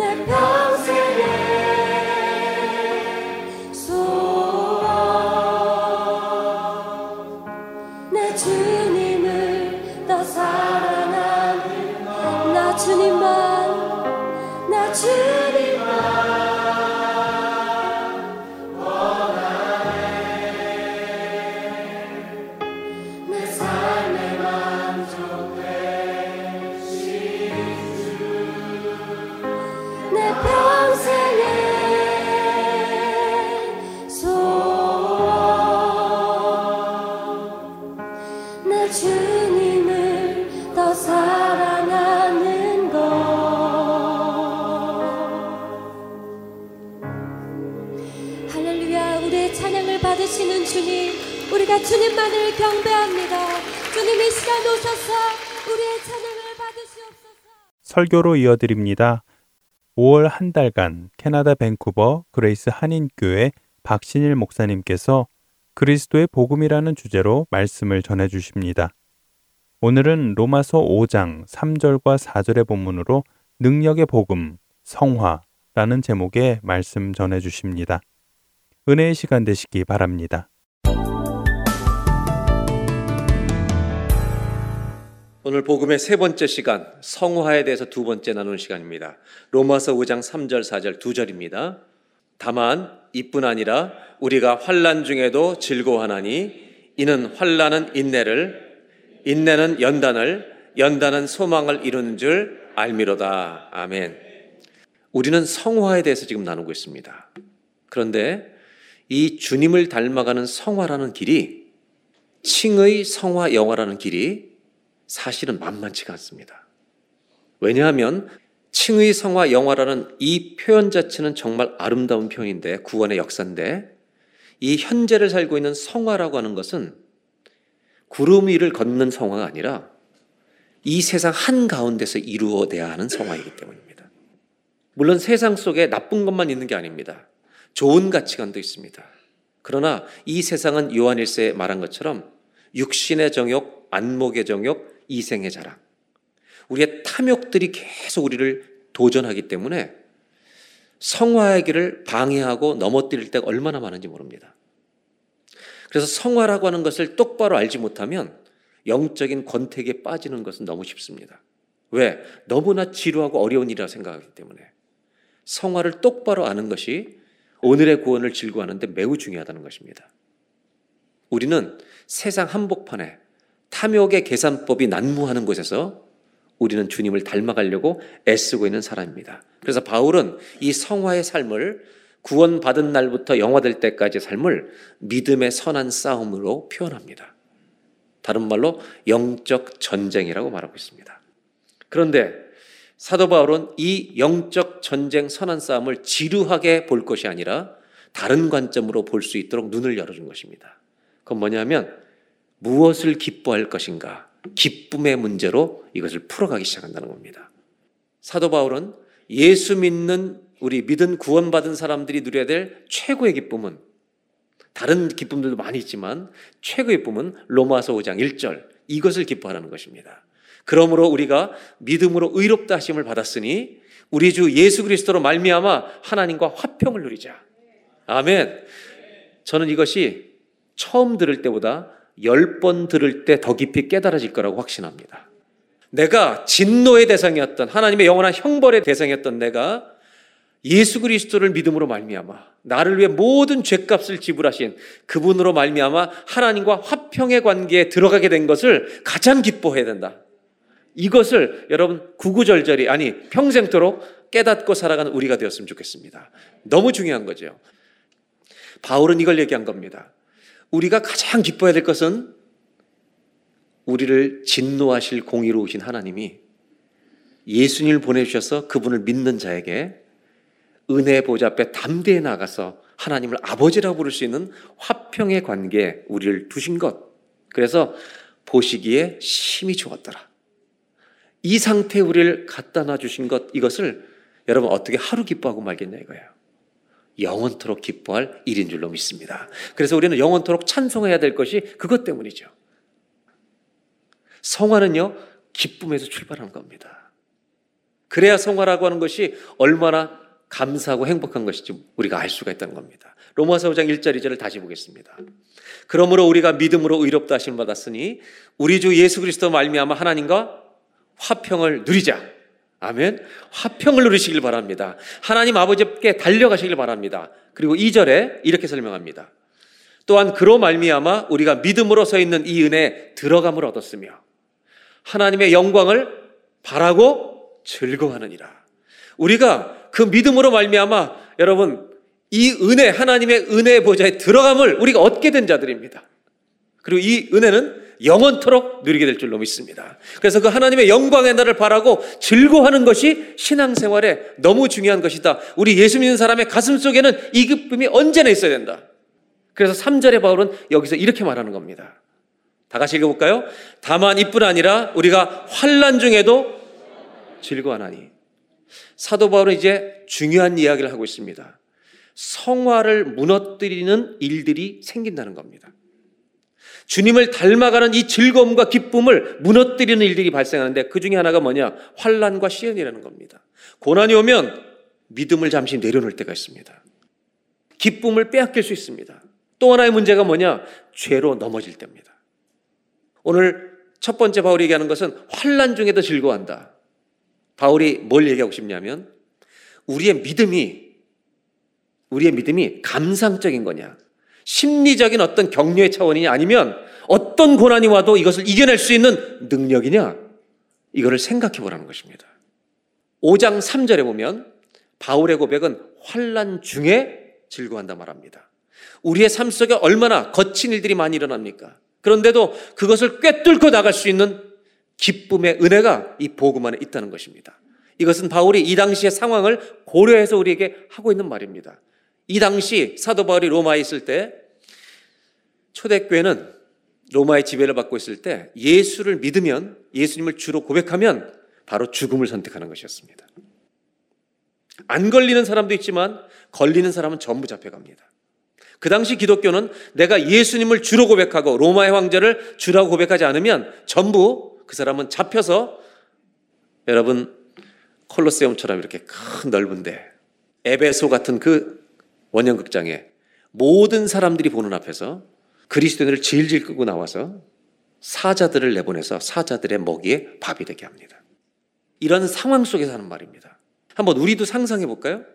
and I 설교로 이어드립니다. 5월 한 달간 캐나다 밴쿠버 그레이스 한인교회 박신일 목사님께서 그리스도의 복음이라는 주제로 말씀을 전해 주십니다. 오늘은 로마서 5장 3절과 4절의 본문으로 능력의 복음, 성화라는 제목의 말씀 전해 주십니다. 은혜의 시간 되시기 바랍니다. 오늘 복음의 세 번째 시간 성화에 대해서 두 번째 나누는 시간입니다. 로마서 5장 3절 4절 두 절입니다. 다만 이뿐 아니라 우리가 환난 중에도 즐거워하나니 이는 환난은 인내를 인내는 연단을 연단은 소망을 이루는 줄 알미로다. 아멘. 우리는 성화에 대해서 지금 나누고 있습니다. 그런데 이 주님을 닮아가는 성화라는 길이 칭의 성화 영화라는 길이 사실은 만만치가 않습니다. 왜냐하면 칭의 성화 영화라는 이 표현 자체는 정말 아름다운 표현인데 구원의 역사인데 이 현재를 살고 있는 성화라고 하는 것은 구름 위를 걷는 성화가 아니라 이 세상 한 가운데서 이루어져야 하는 성화이기 때문입니다. 물론 세상 속에 나쁜 것만 있는 게 아닙니다. 좋은 가치관도 있습니다. 그러나 이 세상은 요한일서에 말한 것처럼 육신의 정욕, 안목의 정욕, 이생의 자랑. 우리의 탐욕들이 계속 우리를 도전하기 때문에 성화의 길을 방해하고 넘어뜨릴 때가 얼마나 많은지 모릅니다. 그래서 성화라고 하는 것을 똑바로 알지 못하면 영적인 권태기에 빠지는 것은 너무 쉽습니다. 왜? 너무나 지루하고 어려운 일이라 생각하기 때문에. 성화를 똑바로 아는 것이 오늘의 구원을 즐거워하는데 매우 중요하다는 것입니다. 우리는 세상 한복판에 탐욕의 계산법이 난무하는 곳에서 우리는 주님을 닮아가려고 애쓰고 있는 사람입니다. 그래서 바울은 이 성화의 삶을 구원받은 날부터 영화될 때까지의 삶을 믿음의 선한 싸움으로 표현합니다. 다른 말로 영적 전쟁이라고 말하고 있습니다. 그런데 사도 바울은 이 영적 전쟁 선한 싸움을 지루하게 볼 것이 아니라 다른 관점으로 볼 수 있도록 눈을 열어준 것입니다. 그건 뭐냐면 무엇을 기뻐할 것인가? 기쁨의 문제로 이것을 풀어가기 시작한다는 겁니다. 사도 바울은 예수 믿는 우리 믿은 구원받은 사람들이 누려야 될 최고의 기쁨은 다른 기쁨들도 많이 있지만 최고의 기쁨은 로마서 5장 1절 이것을 기뻐하라는 것입니다. 그러므로 우리가 믿음으로 의롭다 하심을 받았으니 우리 주 예수 그리스도로 말미암아 하나님과 화평을 누리자. 아멘. 저는 이것이 처음 들을 때보다 열 번 들을 때 더 깊이 깨달아질 거라고 확신합니다. 내가 진노의 대상이었던 하나님의 영원한 형벌의 대상이었던 내가 예수 그리스도를 믿음으로 말미암아 나를 위해 모든 죄값을 지불하신 그분으로 말미암아 하나님과 화평의 관계에 들어가게 된 것을 가장 기뻐해야 된다. 이것을 여러분 구구절절히 아니 평생토록 깨닫고 살아가는 우리가 되었으면 좋겠습니다. 너무 중요한 거죠. 바울은 이걸 얘기한 겁니다. 우리가 가장 기뻐해야 될 것은 우리를 진노하실 공의로우신 하나님이 예수님을 보내주셔서 그분을 믿는 자에게 은혜 보좌 앞에 담대히 나가서 하나님을 아버지라고 부를 수 있는 화평의 관계에 우리를 두신 것. 그래서 보시기에 심히 좋았더라. 이 상태에 우리를 갖다 놔 주신 것, 이것을 여러분 어떻게 하루 기뻐하고 말겠냐 이거예요. 영원토록 기뻐할 일인 줄로 믿습니다. 그래서 우리는 영원토록 찬송해야 될 것이 그것 때문이죠. 성화는요, 기쁨에서 출발하는 겁니다. 그래야 성화라고 하는 것이 얼마나 감사하고 행복한 것인지 우리가 알 수가 있다는 겁니다. 로마서 5장 1절 2절을 다시 보겠습니다. 그러므로 우리가 믿음으로 의롭다 하심을 받았으니 우리 주 예수 그리스도 말미암아 하나님과 화평을 누리자. 아멘. 화평을 누리시길 바랍니다. 하나님 아버지께 달려가시길 바랍니다. 그리고 2절에 이렇게 설명합니다. 또한 그로 말미암아 우리가 믿음으로 서 있는 이 은혜에 들어감을 얻었으며 하나님의 영광을 바라고 즐거워하느니라. 우리가 그 믿음으로 말미암아 여러분 이 은혜 하나님의 은혜의 보좌에 들어감을 우리가 얻게 된 자들입니다. 그리고 이 은혜는 영원토록 누리게 될 줄로 믿습니다. 그래서 그 하나님의 영광의 날을 바라고 즐거워하는 것이 신앙생활에 너무 중요한 것이다. 우리 예수 믿는 사람의 가슴 속에는 이 기쁨이 언제나 있어야 된다. 그래서 3절의 바울은 여기서 이렇게 말하는 겁니다. 다 같이 읽어볼까요? 다만 이뿐 아니라 우리가 환란 중에도 즐거워하나니. 사도 바울은 이제 중요한 이야기를 하고 있습니다. 성화를 무너뜨리는 일들이 생긴다는 겁니다. 주님을 닮아가는 이 즐거움과 기쁨을 무너뜨리는 일들이 발생하는데 그 중에 하나가 뭐냐? 환란과 시련이라는 겁니다. 고난이 오면 믿음을 잠시 내려놓을 때가 있습니다. 기쁨을 빼앗길 수 있습니다. 또 하나의 문제가 뭐냐? 죄로 넘어질 때입니다. 오늘 첫 번째 바울이 얘기하는 것은 환란 중에도 즐거워한다. 바울이 뭘 얘기하고 싶냐면 우리의 믿음이 우리의 믿음이 감상적인 거냐? 심리적인 어떤 격려의 차원이냐 아니면 어떤 고난이 와도 이것을 이겨낼 수 있는 능력이냐? 이거를 생각해 보라는 것입니다. 5장 3절에 보면 바울의 고백은 환란 중에 즐거워한다 말합니다. 우리의 삶 속에 얼마나 거친 일들이 많이 일어납니까? 그런데도 그것을 꿰뚫고 나갈 수 있는 기쁨의 은혜가 이 복음 안에 있다는 것입니다. 이것은 바울이 이 당시의 상황을 고려해서 우리에게 하고 있는 말입니다. 이 당시 사도 바울이 로마에 있을 때 초대교회는 로마의 지배를 받고 있을 때 예수를 믿으면 예수님을 주로 고백하면 바로 죽음을 선택하는 것이었습니다. 안 걸리는 사람도 있지만 걸리는 사람은 전부 잡혀갑니다. 그 당시 기독교는 내가 예수님을 주로 고백하고 로마의 황제를 주라고 고백하지 않으면 전부 그 사람은 잡혀서 여러분 콜로세움처럼 이렇게 큰 넓은데 에베소 같은 그 원형극장에 모든 사람들이 보는 앞에서 그리스도인을 질질 끄고 나와서 사자들을 내보내서 사자들의 먹이에 밥이 되게 합니다. 이런 상황 속에서 하는 말입니다. 한번 우리도 상상해 볼까요?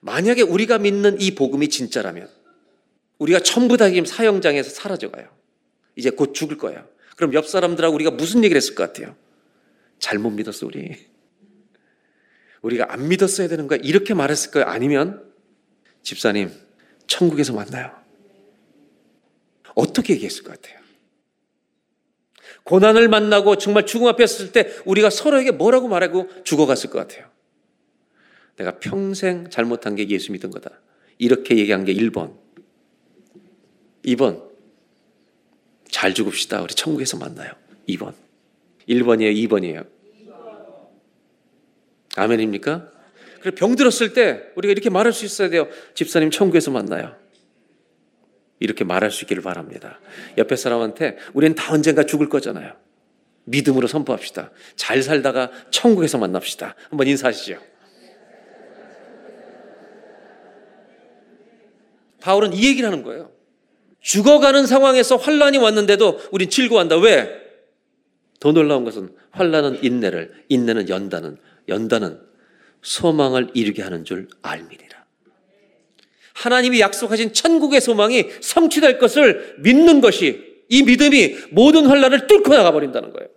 만약에 우리가 믿는 이 복음이 진짜라면 우리가 전부 다 지금 사형장에서 사라져가요. 이제 곧 죽을 거야. 그럼 옆 사람들하고 우리가 무슨 얘기를 했을 것 같아요? 잘못 믿었어, 우리. 우리가 안 믿었어야 되는 거야. 이렇게 말했을 거예요. 아니면 집사님, 천국에서 만나요. 어떻게 얘기했을 것 같아요? 고난을 만나고 정말 죽음 앞에 섰을 때 우리가 서로에게 뭐라고 말하고 죽어갔을 것 같아요. 내가 평생 잘못한 게 예수 믿은 거다. 이렇게 얘기한 게 1번. 2번. 잘 죽읍시다. 우리 천국에서 만나요. 2번. 1번이에요? 2번이에요? 아멘입니까? 그래 병 들었을 때 우리가 이렇게 말할 수 있어야 돼요. 집사님 천국에서 만나요. 이렇게 말할 수 있기를 바랍니다. 옆에 사람한테 우리는 다 언젠가 죽을 거잖아요. 믿음으로 선포합시다. 잘 살다가 천국에서 만납시다. 한번 인사하시죠. 바울은 이 얘기를 하는 거예요. 죽어가는 상황에서 환란이 왔는데도 우린 즐거워한다. 왜? 더 놀라운 것은 환란은 인내를, 인내는 연다는, 연다는 소망을 이루게 하는 줄 알미니라. 하나님이 약속하신 천국의 소망이 성취될 것을 믿는 것이 이 믿음이 모든 환란을 뚫고 나가 버린다는 거예요.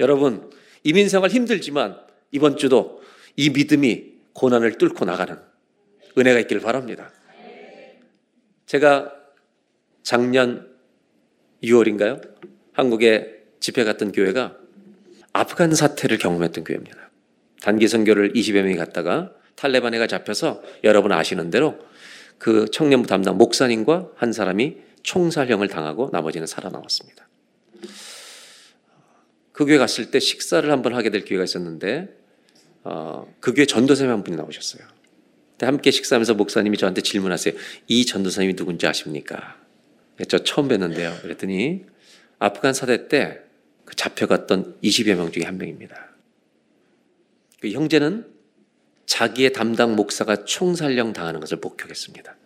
여러분, 이민 생활 힘들지만 이번 주도 이 믿음이 고난을 뚫고 나가는 은혜가 있기를 바랍니다. 제가 작년 6월인가요? 한국에 집회 갔던 교회가 아프간 사태를 경험했던 교회입니다. 단기 선교를 20여 명이 갔다가 탈레반에가 잡혀서 여러분 아시는 대로 그 청년부 담당 목사님과 한 사람이 총살형을 당하고 나머지는 살아남았습니다. 그 교회 갔을 때 식사를 한번 하게 될 기회가 있었는데 어, 그 교회 전도사님 한 분이 나오셨어요. 함께 식사하면서 목사님이 저한테 질문하세요. 이 전도사님이 누군지 아십니까? 저 처음 뵀는데요. 그랬더니 아프간 사대 때그 잡혀갔던 20여 명 중에 한 명입니다. 그 형제는 자기의 담당 목사가 총살령 당하는 것을 목격했습니다.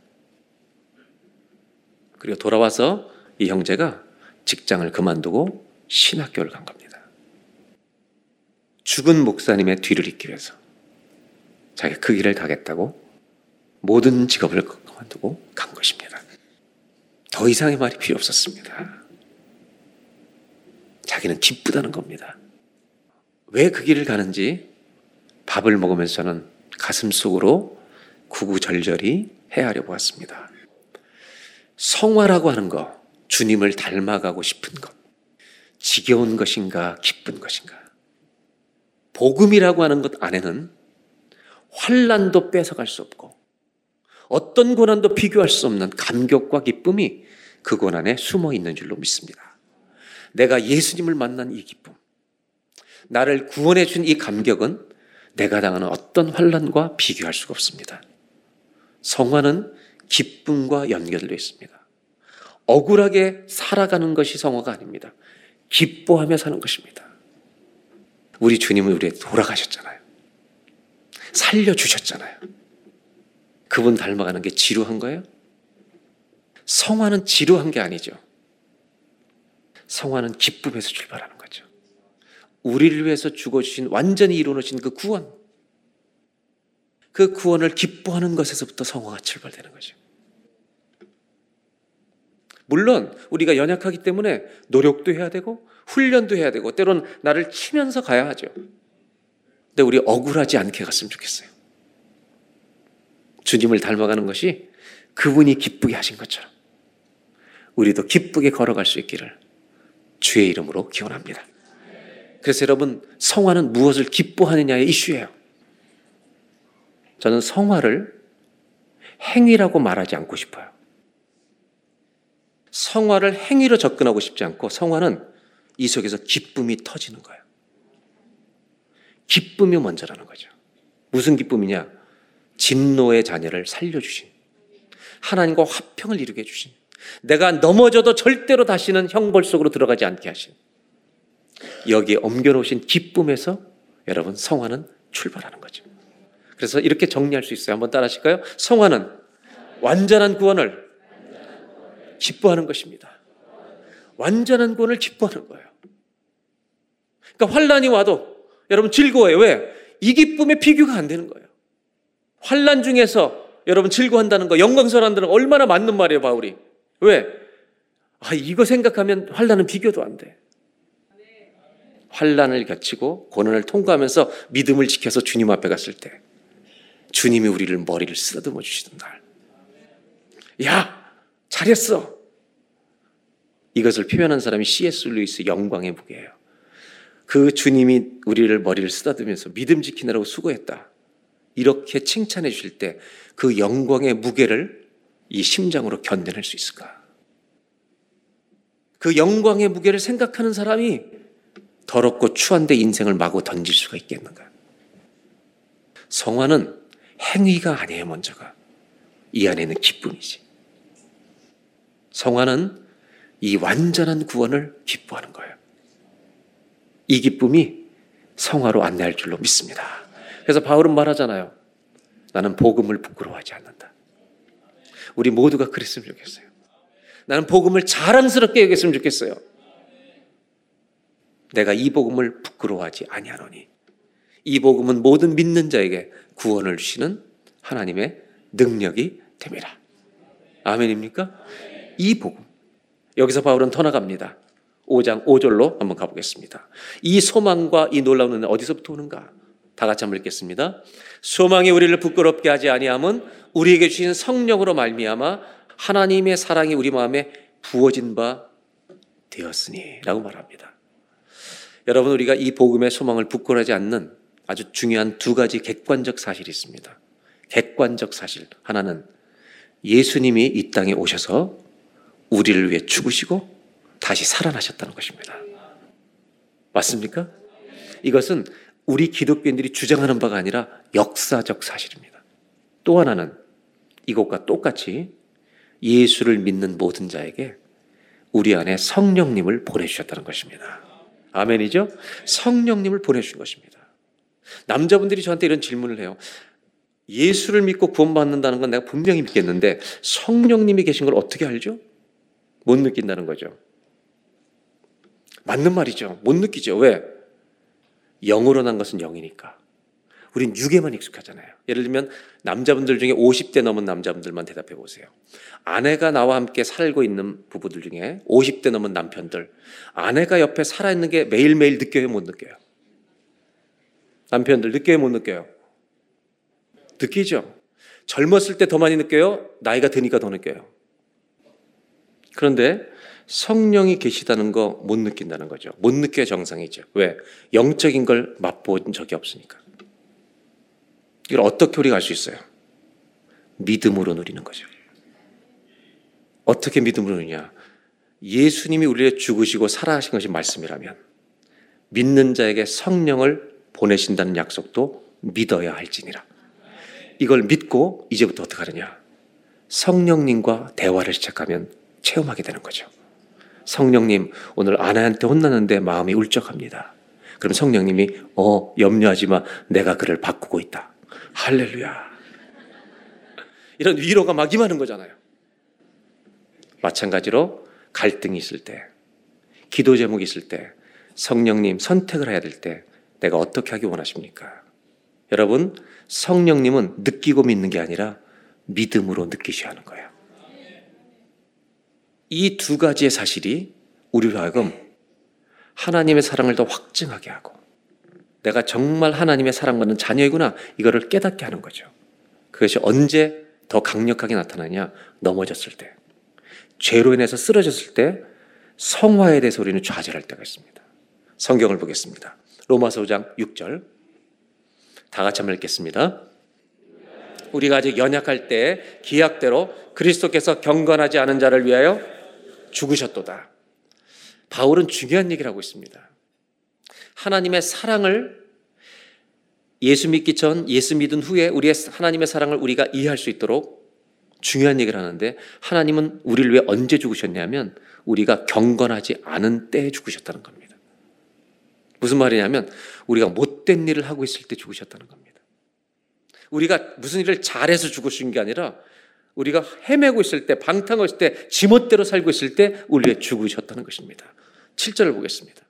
그리고 돌아와서 이 형제가 직장을 그만두고 신학교를 간 겁니다. 죽은 목사님의 뒤를 잇기 위해서 자기가 그 길을 가겠다고 모든 직업을 그만두고 간 것입니다. 더 이상의 말이 필요 없었습니다. 자기는 기쁘다는 겁니다. 왜 그 길을 가는지 밥을 먹으면서 저는 가슴 속으로 구구절절히 헤아려 보았습니다. 성화라고 하는 것, 주님을 닮아가고 싶은 것, 지겨운 것인가, 기쁜 것인가. 복음이라고 하는 것 안에는 환란도 뺏어갈 수 없고 어떤 고난도 비교할 수 없는 감격과 기쁨이 그 고난에 숨어 있는 줄로 믿습니다. 내가 예수님을 만난 이 기쁨, 나를 구원해 준 이 감격은 내가 당하는 어떤 환란과 비교할 수가 없습니다. 성화는 기쁨과 연결되어 있습니다. 억울하게 살아가는 것이 성화가 아닙니다. 기뻐하며 사는 것입니다. 우리 주님은 우리에 돌아가셨잖아요. 살려주셨잖아요. 그분 닮아가는 게 지루한 거예요? 성화는 지루한 게 아니죠. 성화는 기쁨에서 출발하는 거죠. 우리를 위해서 죽어주신 완전히 이루어진 그 구원. 그 구원을 기뻐하는 것에서부터 성화가 출발되는 거죠. 물론 우리가 연약하기 때문에 노력도 해야 되고 훈련도 해야 되고 때론 나를 치면서 가야 하죠. 근데 우리 억울하지 않게 갔으면 좋겠어요. 주님을 닮아가는 것이 그분이 기쁘게 하신 것처럼 우리도 기쁘게 걸어갈 수 있기를 주의 이름으로 기원합니다. 그래서 여러분 성화는 무엇을 기뻐하느냐의 이슈예요. 저는 성화를 행위라고 말하지 않고 싶어요. 성화를 행위로 접근하고 싶지 않고 성화는 이 속에서 기쁨이 터지는 거예요. 기쁨이 먼저라는 거죠. 무슨 기쁨이냐? 진노의 자녀를 살려주신 하나님과 화평을 이루게 해주신 내가 넘어져도 절대로 다시는 형벌 속으로 들어가지 않게 하신 여기에 옮겨놓으신 기쁨에서 여러분 성화는 출발하는 거죠. 그래서 이렇게 정리할 수 있어요. 한번 따라 하실까요? 성화는 완전한 구원을 기뻐하는 것입니다. 완전한 구원을 기뻐하는 거예요. 그러니까 환란이 와도 여러분 즐거워요. 왜? 이 기쁨에 비교가 안 되는 거예요. 환란 중에서 여러분 즐거워한다는 거, 영광스러워한다는 거 얼마나 맞는 말이에요, 바울이. 왜? 아, 이거 생각하면 환란은 비교도 안 돼. 환란을 겪치고 고난을 통과하면서 믿음을 지켜서 주님 앞에 갔을 때 주님이 우리를 머리를 쓰다듬어 주시던 날. 야, 잘했어. 이것을 표현한 사람이 C.S. 루이스 영광의 무게예요. 그 주님이 우리를 머리를 쓰다듬으면서 믿음 지키느라고 수고했다. 이렇게 칭찬해 주실 때 그 영광의 무게를 이 심장으로 견뎌낼 수 있을까? 그 영광의 무게를 생각하는 사람이 더럽고 추한데 인생을 마구 던질 수가 있겠는가? 성화는 행위가 아니에요, 먼저가. 이 안에는 기쁨이지. 성화는 이 완전한 구원을 기뻐하는 거예요. 이 기쁨이 성화로 안내할 줄로 믿습니다. 그래서 바울은 말하잖아요. 나는 복음을 부끄러워하지 않는다. 우리 모두가 그랬으면 좋겠어요. 나는 복음을 자랑스럽게 여겼으면 좋겠어요. 내가 이 복음을 부끄러워하지 아니하노니 이 복음은 모든 믿는 자에게 구원을 주시는 하나님의 능력이 됩니다. 아멘입니까? 이 복음. 여기서 바울은 더 나갑니다. 5장 5절로 한번 가보겠습니다. 이 소망과 이 놀라운 은혜 어디서부터 오는가? 다 같이 한번 읽겠습니다. 소망이 우리를 부끄럽게 하지 아니함은 우리에게 주신 성령으로 말미암아 하나님의 사랑이 우리 마음에 부어진 바 되었으니라고 말합니다. 여러분 우리가 이 복음의 소망을 부끄러워하지 않는 아주 중요한 두 가지 객관적 사실이 있습니다. 객관적 사실 하나는 예수님이 이 땅에 오셔서 우리를 위해 죽으시고 다시 살아나셨다는 것입니다. 맞습니까? 이것은 우리 기독교인들이 주장하는 바가 아니라 역사적 사실입니다. 또 하나는 이것과 똑같이 예수를 믿는 모든 자에게 우리 안에 성령님을 보내주셨다는 것입니다. 아멘이죠? 성령님을 보내주신 것입니다. 남자분들이 저한테 이런 질문을 해요. 예수를 믿고 구원받는다는 건 내가 분명히 믿겠는데 성령님이 계신 걸 어떻게 알죠? 못 느낀다는 거죠. 맞는 말이죠. 못 느끼죠. 왜? 영으로 난 것은 영이니까. 우린 육에만 익숙하잖아요. 예를 들면 남자분들 중에 50대 넘은 남자분들만 대답해 보세요. 아내가 나와 함께 살고 있는 부부들 중에 50대 넘은 남편들, 아내가 옆에 살아 있는 게 매일매일 느껴요, 못 느껴요? 남편들 느껴요, 못 느껴요? 느끼죠? 젊었을 때 더 많이 느껴요? 나이가 드니까 더 느껴요. 그런데 성령이 계시다는 거 못 느낀다는 거죠. 못 느껴야 정상이죠. 왜? 영적인 걸 맛본 적이 없으니까. 이걸 어떻게 우리가 알 수 있어요? 믿음으로 누리는 거죠. 어떻게 믿음으로 누리냐? 예수님이 우리를 죽으시고 살아하신 것이 말씀이라면 믿는 자에게 성령을 보내신다는 약속도 믿어야 할지니라. 이걸 믿고 이제부터 어떻게 하느냐? 성령님과 대화를 시작하면 체험하게 되는 거죠. 성령님, 오늘 아내한테 혼났는데 마음이 울적합니다. 그럼 성령님이, 어, 염려하지 마. 내가 그를 바꾸고 있다. 할렐루야. 이런 위로가 막 임하는 거잖아요. 마찬가지로 갈등이 있을 때, 기도 제목이 있을 때, 성령님 선택을 해야 될 때, 내가 어떻게 하기 원하십니까? 여러분, 성령님은 느끼고 믿는 게 아니라 믿음으로 느끼셔야 하는 거예요. 이 두 가지의 사실이 우리로 하여금 하나님의 사랑을 더 확증하게 하고 내가 정말 하나님의 사랑받는 자녀이구나 이거를 깨닫게 하는 거죠. 그것이 언제 더 강력하게 나타나냐? 넘어졌을 때. 죄로 인해서 쓰러졌을 때 성화에 대해서 우리는 좌절할 때가 있습니다. 성경을 보겠습니다. 로마서 5장 6절. 다 같이 한번 읽겠습니다. 우리가 아직 연약할 때 기약대로 그리스도께서 경건하지 않은 자를 위하여 죽으셨도다. 바울은 중요한 얘기를 하고 있습니다. 하나님의 사랑을 예수 믿기 전, 예수 믿은 후에 우리의 하나님의 사랑을 우리가 이해할 수 있도록 중요한 얘기를 하는데 하나님은 우리를 왜 언제 죽으셨냐면 우리가 경건하지 않은 때에 죽으셨다는 겁니다. 무슨 말이냐면 우리가 못된 일을 하고 있을 때 죽으셨다는 겁니다. 우리가 무슨 일을 잘해서 죽으신 게 아니라 우리가 헤매고 있을 때, 방탕하고 있을 때, 지멋대로 살고 있을 때 우리의 죽으셨다는 것입니다. 7절을 보겠습니다.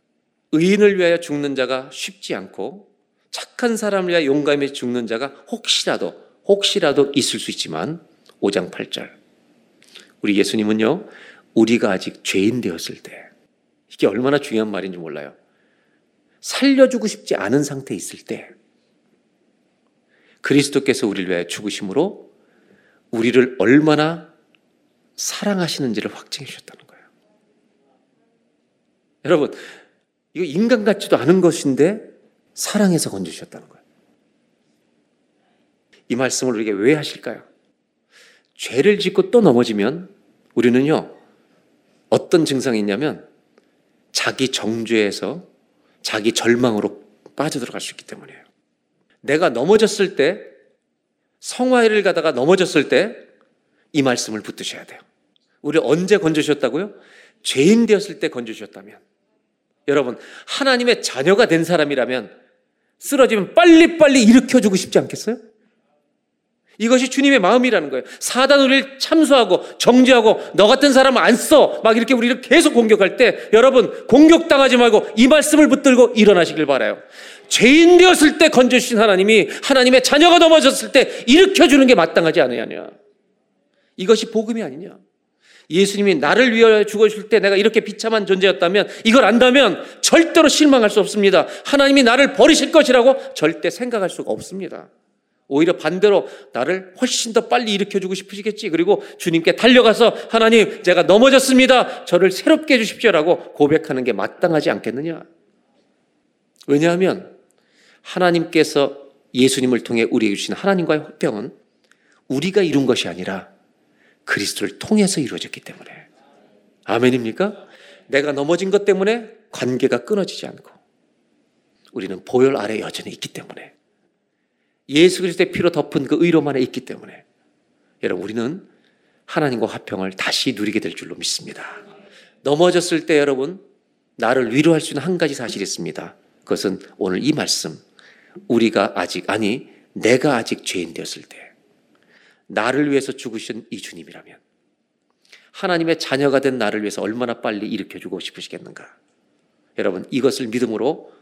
의인을 위하여 죽는 자가 쉽지 않고 착한 사람을 위하여 용감히 죽는 자가 혹시라도 혹시라도 있을 수 있지만 5장 8절 우리 예수님은요 우리가 아직 죄인 되었을 때 이게 얼마나 중요한 말인지 몰라요. 살려주고 싶지 않은 상태에 있을 때 그리스도께서 우리를 위하여 죽으심으로 우리를 얼마나 사랑하시는지를 확증해 주셨다는 거예요. 여러분, 이거 인간 같지도 않은 것인데 사랑해서 건져주셨다는 거예요. 이 말씀을 우리에게 왜 하실까요? 죄를 짓고 또 넘어지면 우리는요, 어떤 증상이 있냐면 자기 정죄에서 자기 절망으로 빠져들어갈 수 있기 때문이에요. 내가 넘어졌을 때, 성화를 가다가 넘어졌을 때 이 말씀을 붙드셔야 돼요. 우리 언제 건져주셨다고요? 죄인 되었을 때 건져주셨다면. 여러분, 하나님의 자녀가 된 사람이라면 쓰러지면 빨리빨리 일으켜주고 싶지 않겠어요? 이것이 주님의 마음이라는 거예요. 사단 우리를 참수하고 정죄하고 너 같은 사람은 안 써. 막 이렇게 우리를 계속 공격할 때 여러분 공격당하지 말고 이 말씀을 붙들고 일어나시길 바라요. 죄인 되었을 때 건져 주신 하나님이 하나님의 자녀가 넘어졌을 때 일으켜 주는 게 마땅하지 않느냐. 이것이 복음이 아니냐. 예수님이 나를 위하여 죽으실 때 내가 이렇게 비참한 존재였다면 이걸 안다면 절대로 실망할 수 없습니다. 하나님이 나를 버리실 것이라고 절대 생각할 수가 없습니다. 오히려 반대로 나를 훨씬 더 빨리 일으켜주고 싶으시겠지. 그리고 주님께 달려가서 하나님, 제가 넘어졌습니다. 저를 새롭게 해주십시오라고 고백하는 게 마땅하지 않겠느냐. 왜냐하면 하나님께서 예수님을 통해 우리에게 주신 하나님과의 화평은 우리가 이룬 것이 아니라 그리스도를 통해서 이루어졌기 때문에. 아멘입니까? 내가 넘어진 것 때문에 관계가 끊어지지 않고 우리는 보혈 아래 여전히 있기 때문에 예수 그리스도의 피로 덮은 그 의로만에 있기 때문에 여러분 우리는 하나님과 화평을 다시 누리게 될 줄로 믿습니다. 넘어졌을 때 여러분 나를 위로할 수 있는 한 가지 사실이 있습니다. 그것은 오늘 이 말씀. 우리가 아직 아니 내가 아직 죄인 되었을 때 나를 위해서 죽으신 이 주님이라면 하나님의 자녀가 된 나를 위해서 얼마나 빨리 일으켜 주고 싶으시겠는가. 여러분 이것을 믿음으로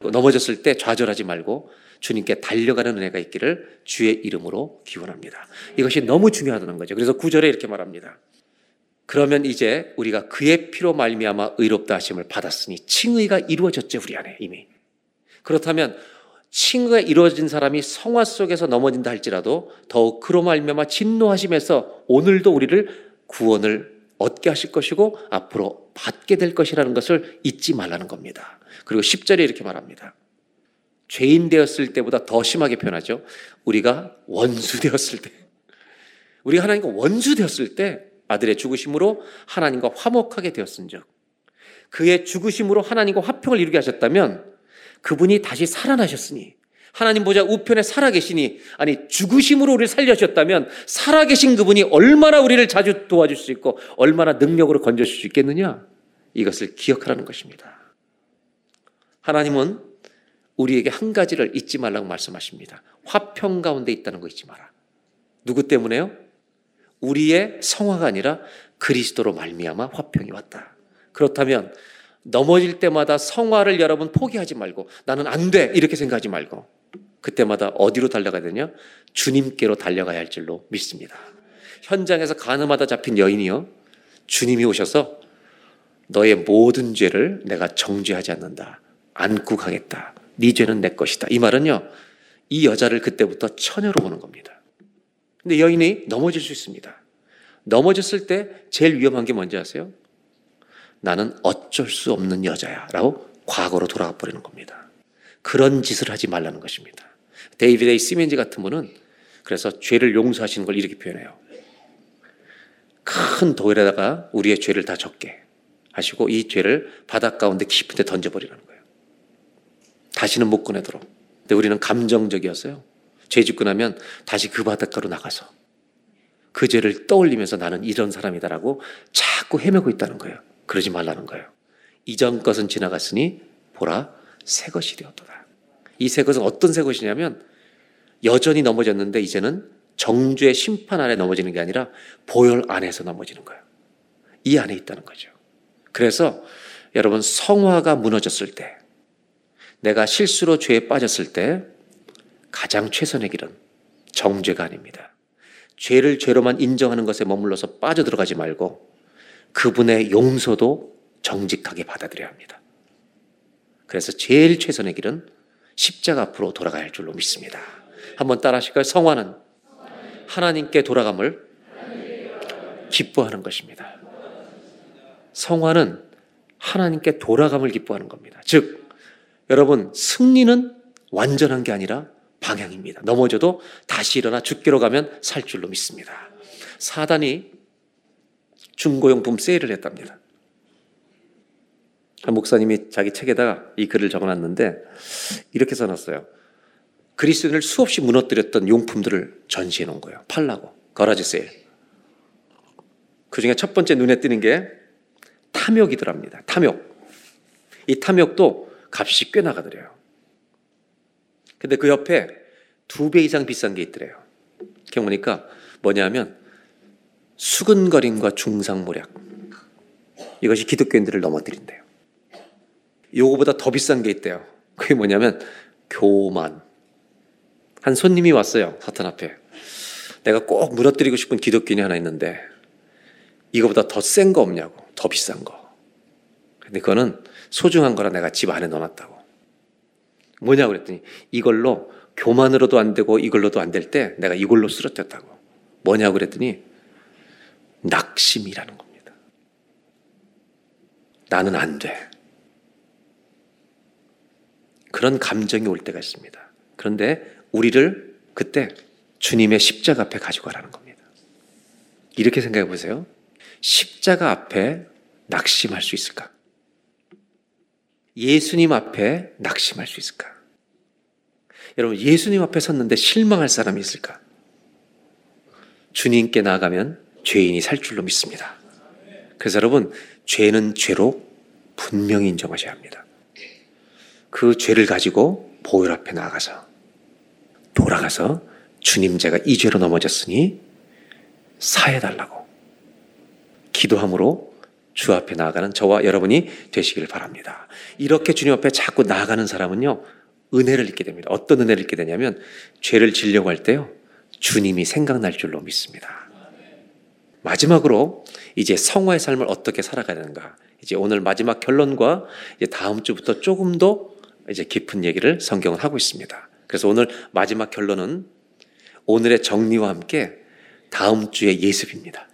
넘어졌을 때 좌절하지 말고 주님께 달려가는 은혜가 있기를 주의 이름으로 기원합니다. 이것이 너무 중요하다는 거죠. 그래서 구절에 이렇게 말합니다. 그러면 이제 우리가 그의 피로 말미암아 의롭다 하심을 받았으니 칭의가 이루어졌죠 우리 안에 이미. 그렇다면 칭의가 이루어진 사람이 성화 속에서 넘어진다 할지라도 더욱 그로 말미암아 진노하심에서 오늘도 우리를 구원을 얻게 하실 것이고 앞으로 받게 될 것이라는 것을 잊지 말라는 겁니다. 그리고 10절에 이렇게 말합니다. 죄인 되었을 때보다 더 심하게 표현하죠. 우리가 원수 되었을 때. 우리가 하나님과 원수 되었을 때 아들의 죽으심으로 하나님과 화목하게 되었은 즉 그의 죽으심으로 하나님과 화평을 이루게 하셨다면 그분이 다시 살아나셨으니 하나님 보자 우편에 살아계시니 아니 죽으심으로 우리를 살려주셨다면 살아계신 그분이 얼마나 우리를 자주 도와줄 수 있고 얼마나 능력으로 건져줄 수 있겠느냐 이것을 기억하라는 것입니다. 하나님은 우리에게 한 가지를 잊지 말라고 말씀하십니다. 화평 가운데 있다는 거 잊지 마라. 누구 때문에요? 우리의 성화가 아니라 그리스도로 말미암아 화평이 왔다. 그렇다면 넘어질 때마다 성화를 여러분 포기하지 말고 나는 안 돼 이렇게 생각하지 말고 그때마다 어디로 달려가야 되냐? 주님께로 달려가야 할 줄로 믿습니다. 현장에서 가늠하다 잡힌 여인이요. 주님이 오셔서 너의 모든 죄를 내가 정죄하지 않는다. 안고 가겠다. 네 죄는 내 것이다. 이 말은요. 이 여자를 그때부터 처녀로 보는 겁니다. 근데 여인이 넘어질 수 있습니다. 넘어졌을 때 제일 위험한 게 뭔지 아세요? 나는 어쩔 수 없는 여자야. 라고 과거로 돌아가 버리는 겁니다. 그런 짓을 하지 말라는 것입니다. 데이비드 A 시맨즈 같은 분은 그래서 죄를 용서하시는 걸 이렇게 표현해요. 큰 돌에다가 우리의 죄를 다 적게 하시고 이 죄를 바닷 가운데 깊은 데 던져버리라는 거예요. 다시는 못 꺼내도록. 근데 우리는 감정적이었어요. 죄 짓고 나면 다시 그 바닷가로 나가서 그 죄를 떠올리면서 나는 이런 사람이다라고 자꾸 헤매고 있다는 거예요. 그러지 말라는 거예요. 이전 것은 지나갔으니 보라 새 것이 되었도다. 이 새 것은 어떤 새 것이냐면 여전히 넘어졌는데 이제는 정죄의 심판 아래 넘어지는 게 아니라 보혈 안에서 넘어지는 거예요. 이 안에 있다는 거죠. 그래서 여러분 성화가 무너졌을 때 내가 실수로 죄에 빠졌을 때 가장 최선의 길은 정죄가 아닙니다. 죄를 죄로만 인정하는 것에 머물러서 빠져들어가지 말고 그분의 용서도 정직하게 받아들여야 합니다. 그래서 제일 최선의 길은 십자가 앞으로 돌아가야 할 줄로 믿습니다. 한번 따라 하실까요? 성화는 하나님께 돌아감을 기뻐하는 것입니다. 성화는 하나님께 돌아감을 기뻐하는 겁니다. 즉, 여러분, 승리는 완전한 게 아니라 방향입니다. 넘어져도 다시 일어나 죽기로 가면 살 줄로 믿습니다. 사단이 중고용품 세일을 했답니다. 한 목사님이 자기 책에다가 이 글을 적어놨는데 이렇게 써놨어요. 그리스도인을 수없이 무너뜨렸던 용품들을 전시해 놓은 거예요. 팔라고. 거라지 세일. 그 중에 첫 번째 눈에 띄는 게 탐욕이더랍니다. 탐욕. 이 탐욕도 값이 꽤 나가더래요. 근데 그 옆에 두 배 이상 비싼 게 있더래요. 이렇게 보니까 뭐냐면 수근거림과 중상모략. 이것이 기독교인들을 넘어뜨린대요. 요거보다 더 비싼 게 있대요. 그게 뭐냐면 교만. 한 손님이 왔어요. 사탄 앞에. 내가 꼭 무너뜨리고 싶은 기독교인이 하나 있는데 이거보다 더 센 거 없냐고. 더 비싼 거. 근데 그거는 소중한 거라 내가 집 안에 넣어놨다고. 뭐냐고 그랬더니 이걸로 교만으로도 안 되고 이걸로도 안 될 때 내가 이걸로 쓰러졌다고. 뭐냐고 그랬더니 낙심이라는 겁니다. 나는 안 돼. 그런 감정이 올 때가 있습니다. 그런데 우리를 그때 주님의 십자가 앞에 가지고 가라는 겁니다. 이렇게 생각해 보세요. 십자가 앞에 낙심할 수 있을까? 예수님 앞에 낙심할 수 있을까? 여러분, 예수님 앞에 섰는데 실망할 사람이 있을까? 주님께 나아가면 죄인이 살 줄로 믿습니다. 그래서 여러분, 죄는 죄로 분명히 인정하셔야 합니다. 그 죄를 가지고 보혈 앞에 나가서 돌아가서 주님 제가 이 죄로 넘어졌으니 사해달라고 기도함으로 주 앞에 나아가는 저와 여러분이 되시길 바랍니다. 이렇게 주님 앞에 자꾸 나아가는 사람은요, 은혜를 잊게 됩니다. 어떤 은혜를 잊게 되냐면, 죄를 지려고 할 때요, 주님이 생각날 줄로 믿습니다. 마지막으로, 이제 성화의 삶을 어떻게 살아가야 되는가. 이제 오늘 마지막 결론과 이제 다음 주부터 조금 더 이제 깊은 얘기를 성경은 하고 있습니다. 그래서 오늘 마지막 결론은 오늘의 정리와 함께 다음 주의 예습입니다.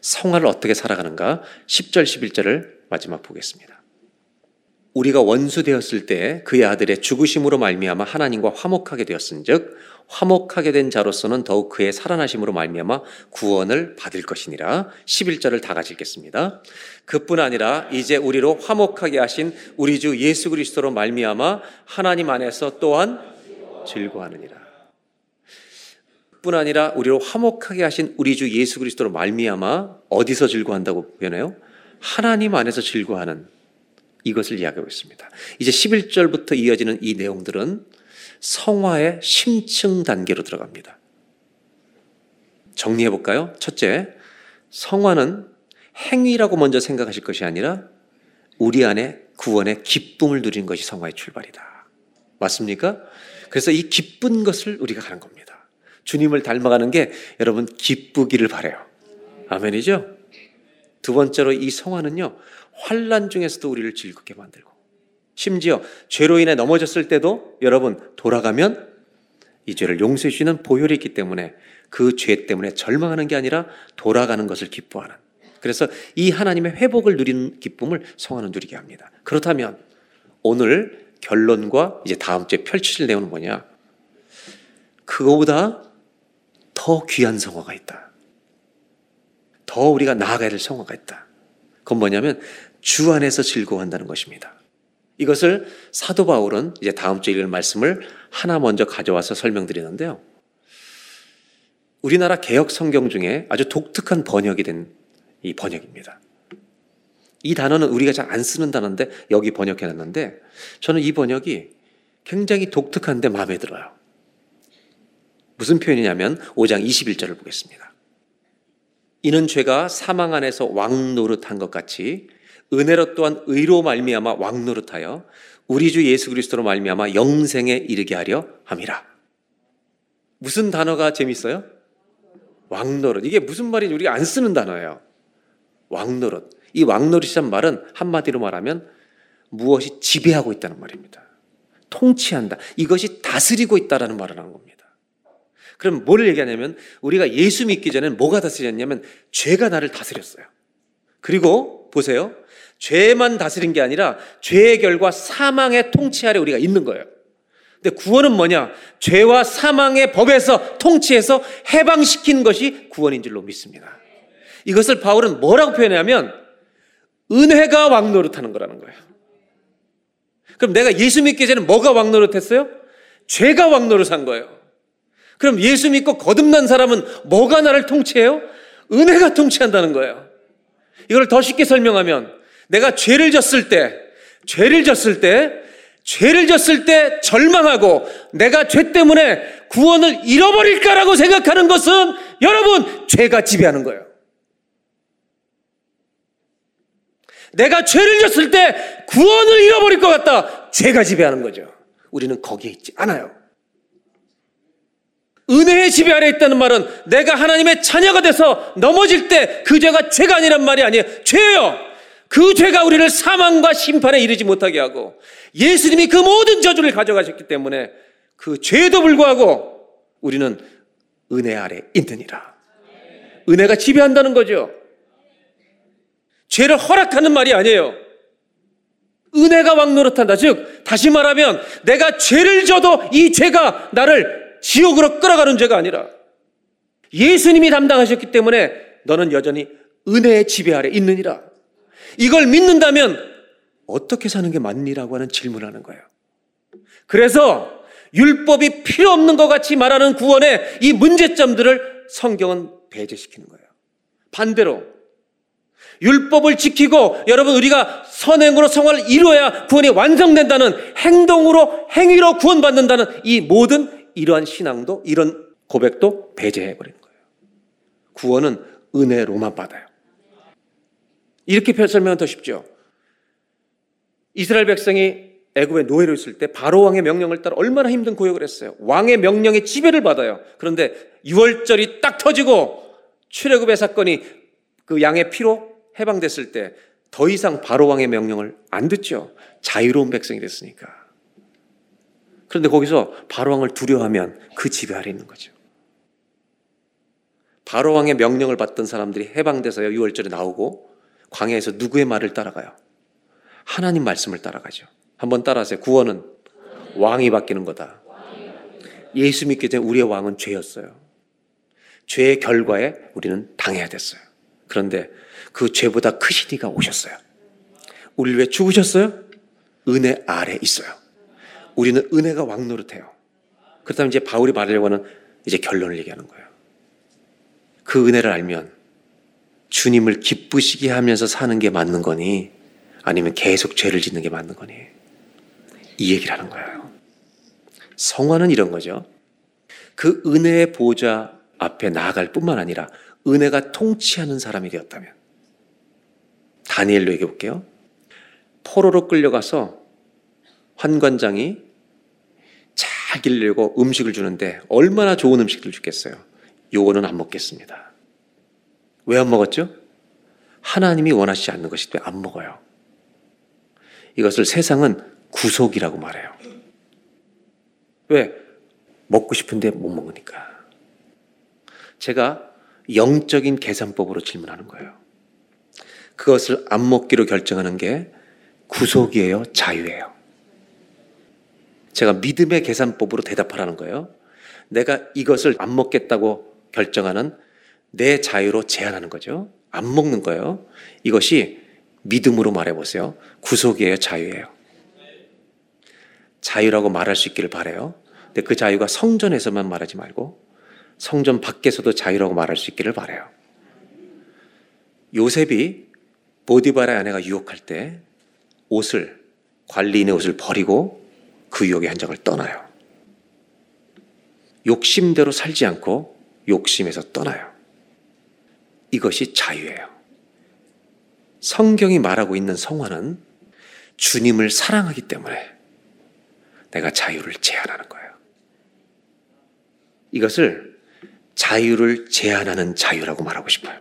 성화를 어떻게 살아가는가 10절 11절을 마지막 보겠습니다. 우리가 원수 되었을 때 그의 아들의 죽으심으로 말미암아 하나님과 화목하게 되었은즉 화목하게 된 자로서는 더욱 그의 살아나심으로 말미암아 구원을 받을 것이니라 11절을 다 같이 읽겠습니다. 그뿐 아니라 이제 우리로 화목하게 하신 우리 주 예수 그리스도로 말미암아 하나님 안에서 또한 즐거워하느니라. 뿐 아니라 우리로 화목하게 하신 우리 주 예수 그리스도로 말미암아 어디서 즐거워한다고 표현해요? 하나님 안에서 즐거워하는 이것을 이야기하고 있습니다. 이제 11절부터 이어지는 이 내용들은 성화의 심층 단계로 들어갑니다. 정리해 볼까요? 첫째, 성화는 행위라고 먼저 생각하실 것이 아니라 우리 안에 구원의 기쁨을 누리는 것이 성화의 출발이다. 맞습니까? 그래서 이 기쁜 것을 우리가 가는 겁니다. 주님을 닮아가는 게 여러분 기쁘기를 바래요. 아멘이죠? 두 번째로 이 성화는요. 환란 중에서도 우리를 즐겁게 만들고 심지어 죄로 인해 넘어졌을 때도 여러분 돌아가면 이 죄를 용서해 주시는 보혈이 있기 때문에 그 죄 때문에 절망하는 게 아니라 돌아가는 것을 기뻐하는 그래서 이 하나님의 회복을 누리는 기쁨을 성화는 누리게 합니다. 그렇다면 오늘 결론과 이제 다음 주에 펼치실 내용은 뭐냐? 그거보다 더 귀한 성화가 있다. 더 우리가 나아가야 될 성화가 있다. 그건 뭐냐면 주 안에서 즐거워한다는 것입니다. 이것을 사도 바울은 이제 다음 주에 읽을 말씀을 하나 먼저 가져와서 설명드리는데요. 우리나라 개혁 성경 중에 아주 독특한 번역이 된 이 번역입니다. 이 단어는 우리가 잘 안 쓰는 단어인데 여기 번역해 놨는데 저는 이 번역이 굉장히 독특한데 마음에 들어요. 무슨 표현이냐면 5장 21절을 보겠습니다. 이는 죄가 사망 안에서 왕 노릇한 것 같이 은혜로 또한 의로 말미암아 왕 노릇하여 우리 주 예수 그리스도로 말미암아 영생에 이르게 하려 함이라. 무슨 단어가 재밌어요? 왕 노릇. 이게 무슨 말인지 우리가 안 쓰는 단어예요. 왕 노릇. 이 왕 노릇이란 말은 한마디로 말하면 무엇이 지배하고 있다는 말입니다. 통치한다. 이것이 다스리고 있다라는 말을 하는 겁니다. 그럼 뭐를 얘기하냐면 우리가 예수 믿기 전에는 뭐가 다스렸냐면 죄가 나를 다스렸어요. 그리고 보세요. 죄만 다스린 게 아니라 죄의 결과 사망의 통치 아래 우리가 있는 거예요. 근데 구원은 뭐냐? 죄와 사망의 법에서 통치해서 해방시킨 것이 구원인 줄로 믿습니다. 이것을 바울은 뭐라고 표현하냐면 은혜가 왕노릇하는 거라는 거예요. 그럼 내가 예수 믿기 전에 뭐가 왕노릇했어요? 죄가 왕노릇한 거예요. 그럼 예수 믿고 거듭난 사람은 뭐가 나를 통치해요? 은혜가 통치한다는 거예요. 이걸 더 쉽게 설명하면 내가 죄를 졌을 때, 죄를 졌을 때, 죄를 졌을 때 절망하고 내가 죄 때문에 구원을 잃어버릴까라고 생각하는 것은 여러분, 죄가 지배하는 거예요. 내가 죄를 졌을 때 구원을 잃어버릴 것 같다. 죄가 지배하는 거죠. 우리는 거기에 있지 않아요. 은혜의 지배 아래 있다는 말은 내가 하나님의 자녀가 돼서 넘어질 때 그 죄가 죄가 아니란 말이 아니에요. 죄예요. 그 죄가 우리를 사망과 심판에 이르지 못하게 하고 예수님이 그 모든 저주를 가져가셨기 때문에 그 죄에도 불구하고 우리는 은혜 아래 있느니라. 은혜가 지배한다는 거죠. 죄를 허락하는 말이 아니에요. 은혜가 왕 노릇한다. 즉, 다시 말하면 내가 죄를 져도 이 죄가 나를 지옥으로 끌어가는 죄가 아니라 예수님이 담당하셨기 때문에 너는 여전히 은혜의 지배 아래 있느니라. 이걸 믿는다면 어떻게 사는 게 맞니라고 하는 질문을 하는 거예요. 그래서 율법이 필요 없는 것 같이 말하는 구원의 이 문제점들을 성경은 배제시키는 거예요. 반대로 율법을 지키고 여러분 우리가 선행으로 성화를 이루어야 구원이 완성된다는 행동으로 행위로 구원받는다는 이 모든 이러한 신앙도 이런 고백도 배제해 버린 거예요. 구원은 은혜로만 받아요. 이렇게 설명하면 더 쉽죠. 이스라엘 백성이 애굽의 노예로 있을 때 바로 왕의 명령을 따라 얼마나 힘든 고역을 했어요. 왕의 명령에 지배를 받아요. 그런데 6월절이 딱 터지고 출애굽의 사건이 그 양의 피로 해방됐을 때 더 이상 바로 왕의 명령을 안 듣죠. 자유로운 백성이 됐으니까. 그런데 거기서 바로 왕을 두려워하면 그 지배 아래 있는 거죠. 바로 왕의 명령을 받던 사람들이 해방돼서요 6월절에 나오고 광야에서 누구의 말을 따라가요? 하나님 말씀을 따라가죠. 한번 따라하세요. 구원은 왕이 바뀌는 거다. 예수 믿기 전에 우리의 왕은 죄였어요. 죄의 결과에 우리는 당해야 됐어요. 그런데 그 죄보다 크신 이가 오셨어요. 우리를 왜 죽으셨어요? 은혜 아래 있어요. 우리는 은혜가 왕 노릇해요. 그렇다면 이제 바울이 말하려고 하는 이제 결론을 얘기하는 거예요. 그 은혜를 알면 주님을 기쁘시게 하면서 사는 게 맞는 거니 아니면 계속 죄를 짓는 게 맞는 거니 이 얘기를 하는 거예요. 성화는 이런 거죠. 그 은혜의 보좌 앞에 나아갈 뿐만 아니라 은혜가 통치하는 사람이 되었다면 다니엘로 얘기해 볼게요. 포로로 끌려가서 환관장이 잘 기르려고 음식을 주는데 얼마나 좋은 음식을 주겠어요. 요거는 안 먹겠습니다. 왜 안 먹었죠? 하나님이 원하시지 않는 것이기 때문에 안 먹어요. 이것을 세상은 구속이라고 말해요. 왜? 먹고 싶은데 못 먹으니까. 제가 영적인 계산법으로 질문하는 거예요. 그것을 안 먹기로 결정하는 게 구속이에요? 자유예요? 제가 믿음의 계산법으로 대답하라는 거예요. 내가 이것을 안 먹겠다고 결정하는 내 자유로 제한하는 거죠. 안 먹는 거예요. 이것이 믿음으로 말해보세요. 구속이에요? 자유예요? 자유라고 말할 수 있기를 바래요. 근데 그 자유가 성전에서만 말하지 말고 성전 밖에서도 자유라고 말할 수 있기를 바래요. 요셉이 보디바라의 아내가 유혹할 때 옷을 관리인의 옷을 버리고 그 유혹의 현장을 떠나요. 욕심대로 살지 않고 욕심에서 떠나요. 이것이 자유예요. 성경이 말하고 있는 성화는 주님을 사랑하기 때문에 내가 자유를 제한하는 거예요. 이것을 자유를 제한하는 자유라고 말하고 싶어요.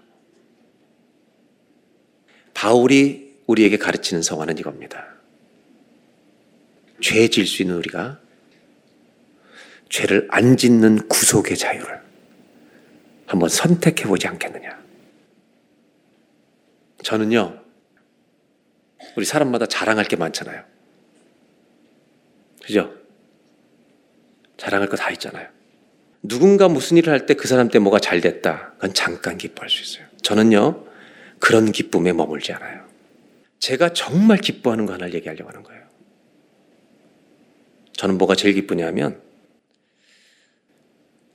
바울이 우리에게 가르치는 성화는 이겁니다. 죄 질 수 있는 우리가 죄를 안 짓는 구속의 자유를 한번 선택해 보지 않겠느냐. 저는요, 우리 사람마다 자랑할 게 많잖아요. 그죠? 자랑할 거 다 있잖아요. 누군가 무슨 일을 할 때 그 사람 때 뭐가 잘 됐다. 그건 잠깐 기뻐할 수 있어요. 저는요, 그런 기쁨에 머물지 않아요. 제가 정말 기뻐하는 거 하나를 얘기하려고 하는 거예요. 저는 뭐가 제일 기쁘냐면,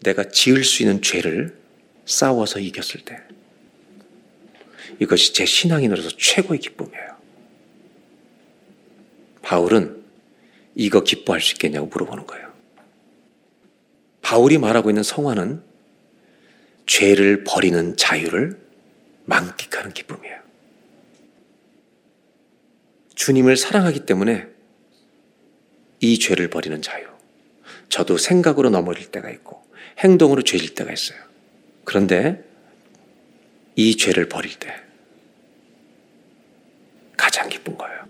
내가 지을 수 있는 죄를 싸워서 이겼을 때, 이것이 제 신앙인으로서 최고의 기쁨이에요. 바울은 이거 기뻐할 수 있겠냐고 물어보는 거예요. 바울이 말하고 있는 성화는 죄를 버리는 자유를 만끽하는 기쁨이에요. 주님을 사랑하기 때문에 이 죄를 버리는 자유. 저도 생각으로 넘어질 때가 있고 행동으로 죄질 때가 있어요. 그런데 이 죄를 버릴 때 가장 기쁜 거예요.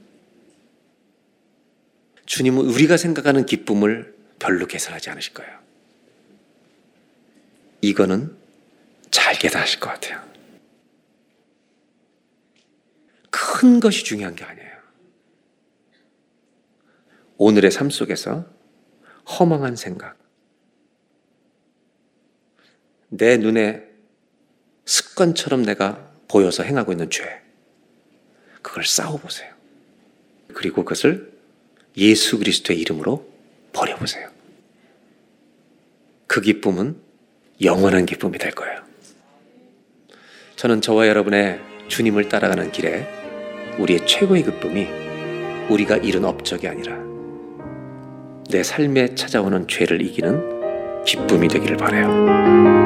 주님은 우리가 생각하는 기쁨을 별로 계산하지 않으실 거예요. 이거는 잘 계산하실 것 같아요. 큰 것이 중요한 게 아니에요. 오늘의 삶 속에서 허망한 생각, 내 눈에 습관처럼 내가 보여서 행하고 있는 죄, 그걸 싸워보세요. 그리고 그것을 예수 그리스도의 이름으로 버려보세요. 그 기쁨은 영원한 기쁨이 될 거예요. 저는 저와 여러분의 주님을 따라가는 길에 우리의 최고의 기쁨이 우리가 이룬 업적이 아니라 내 삶에 찾아오는 죄를 이기는 기쁨이 되기를 바래요.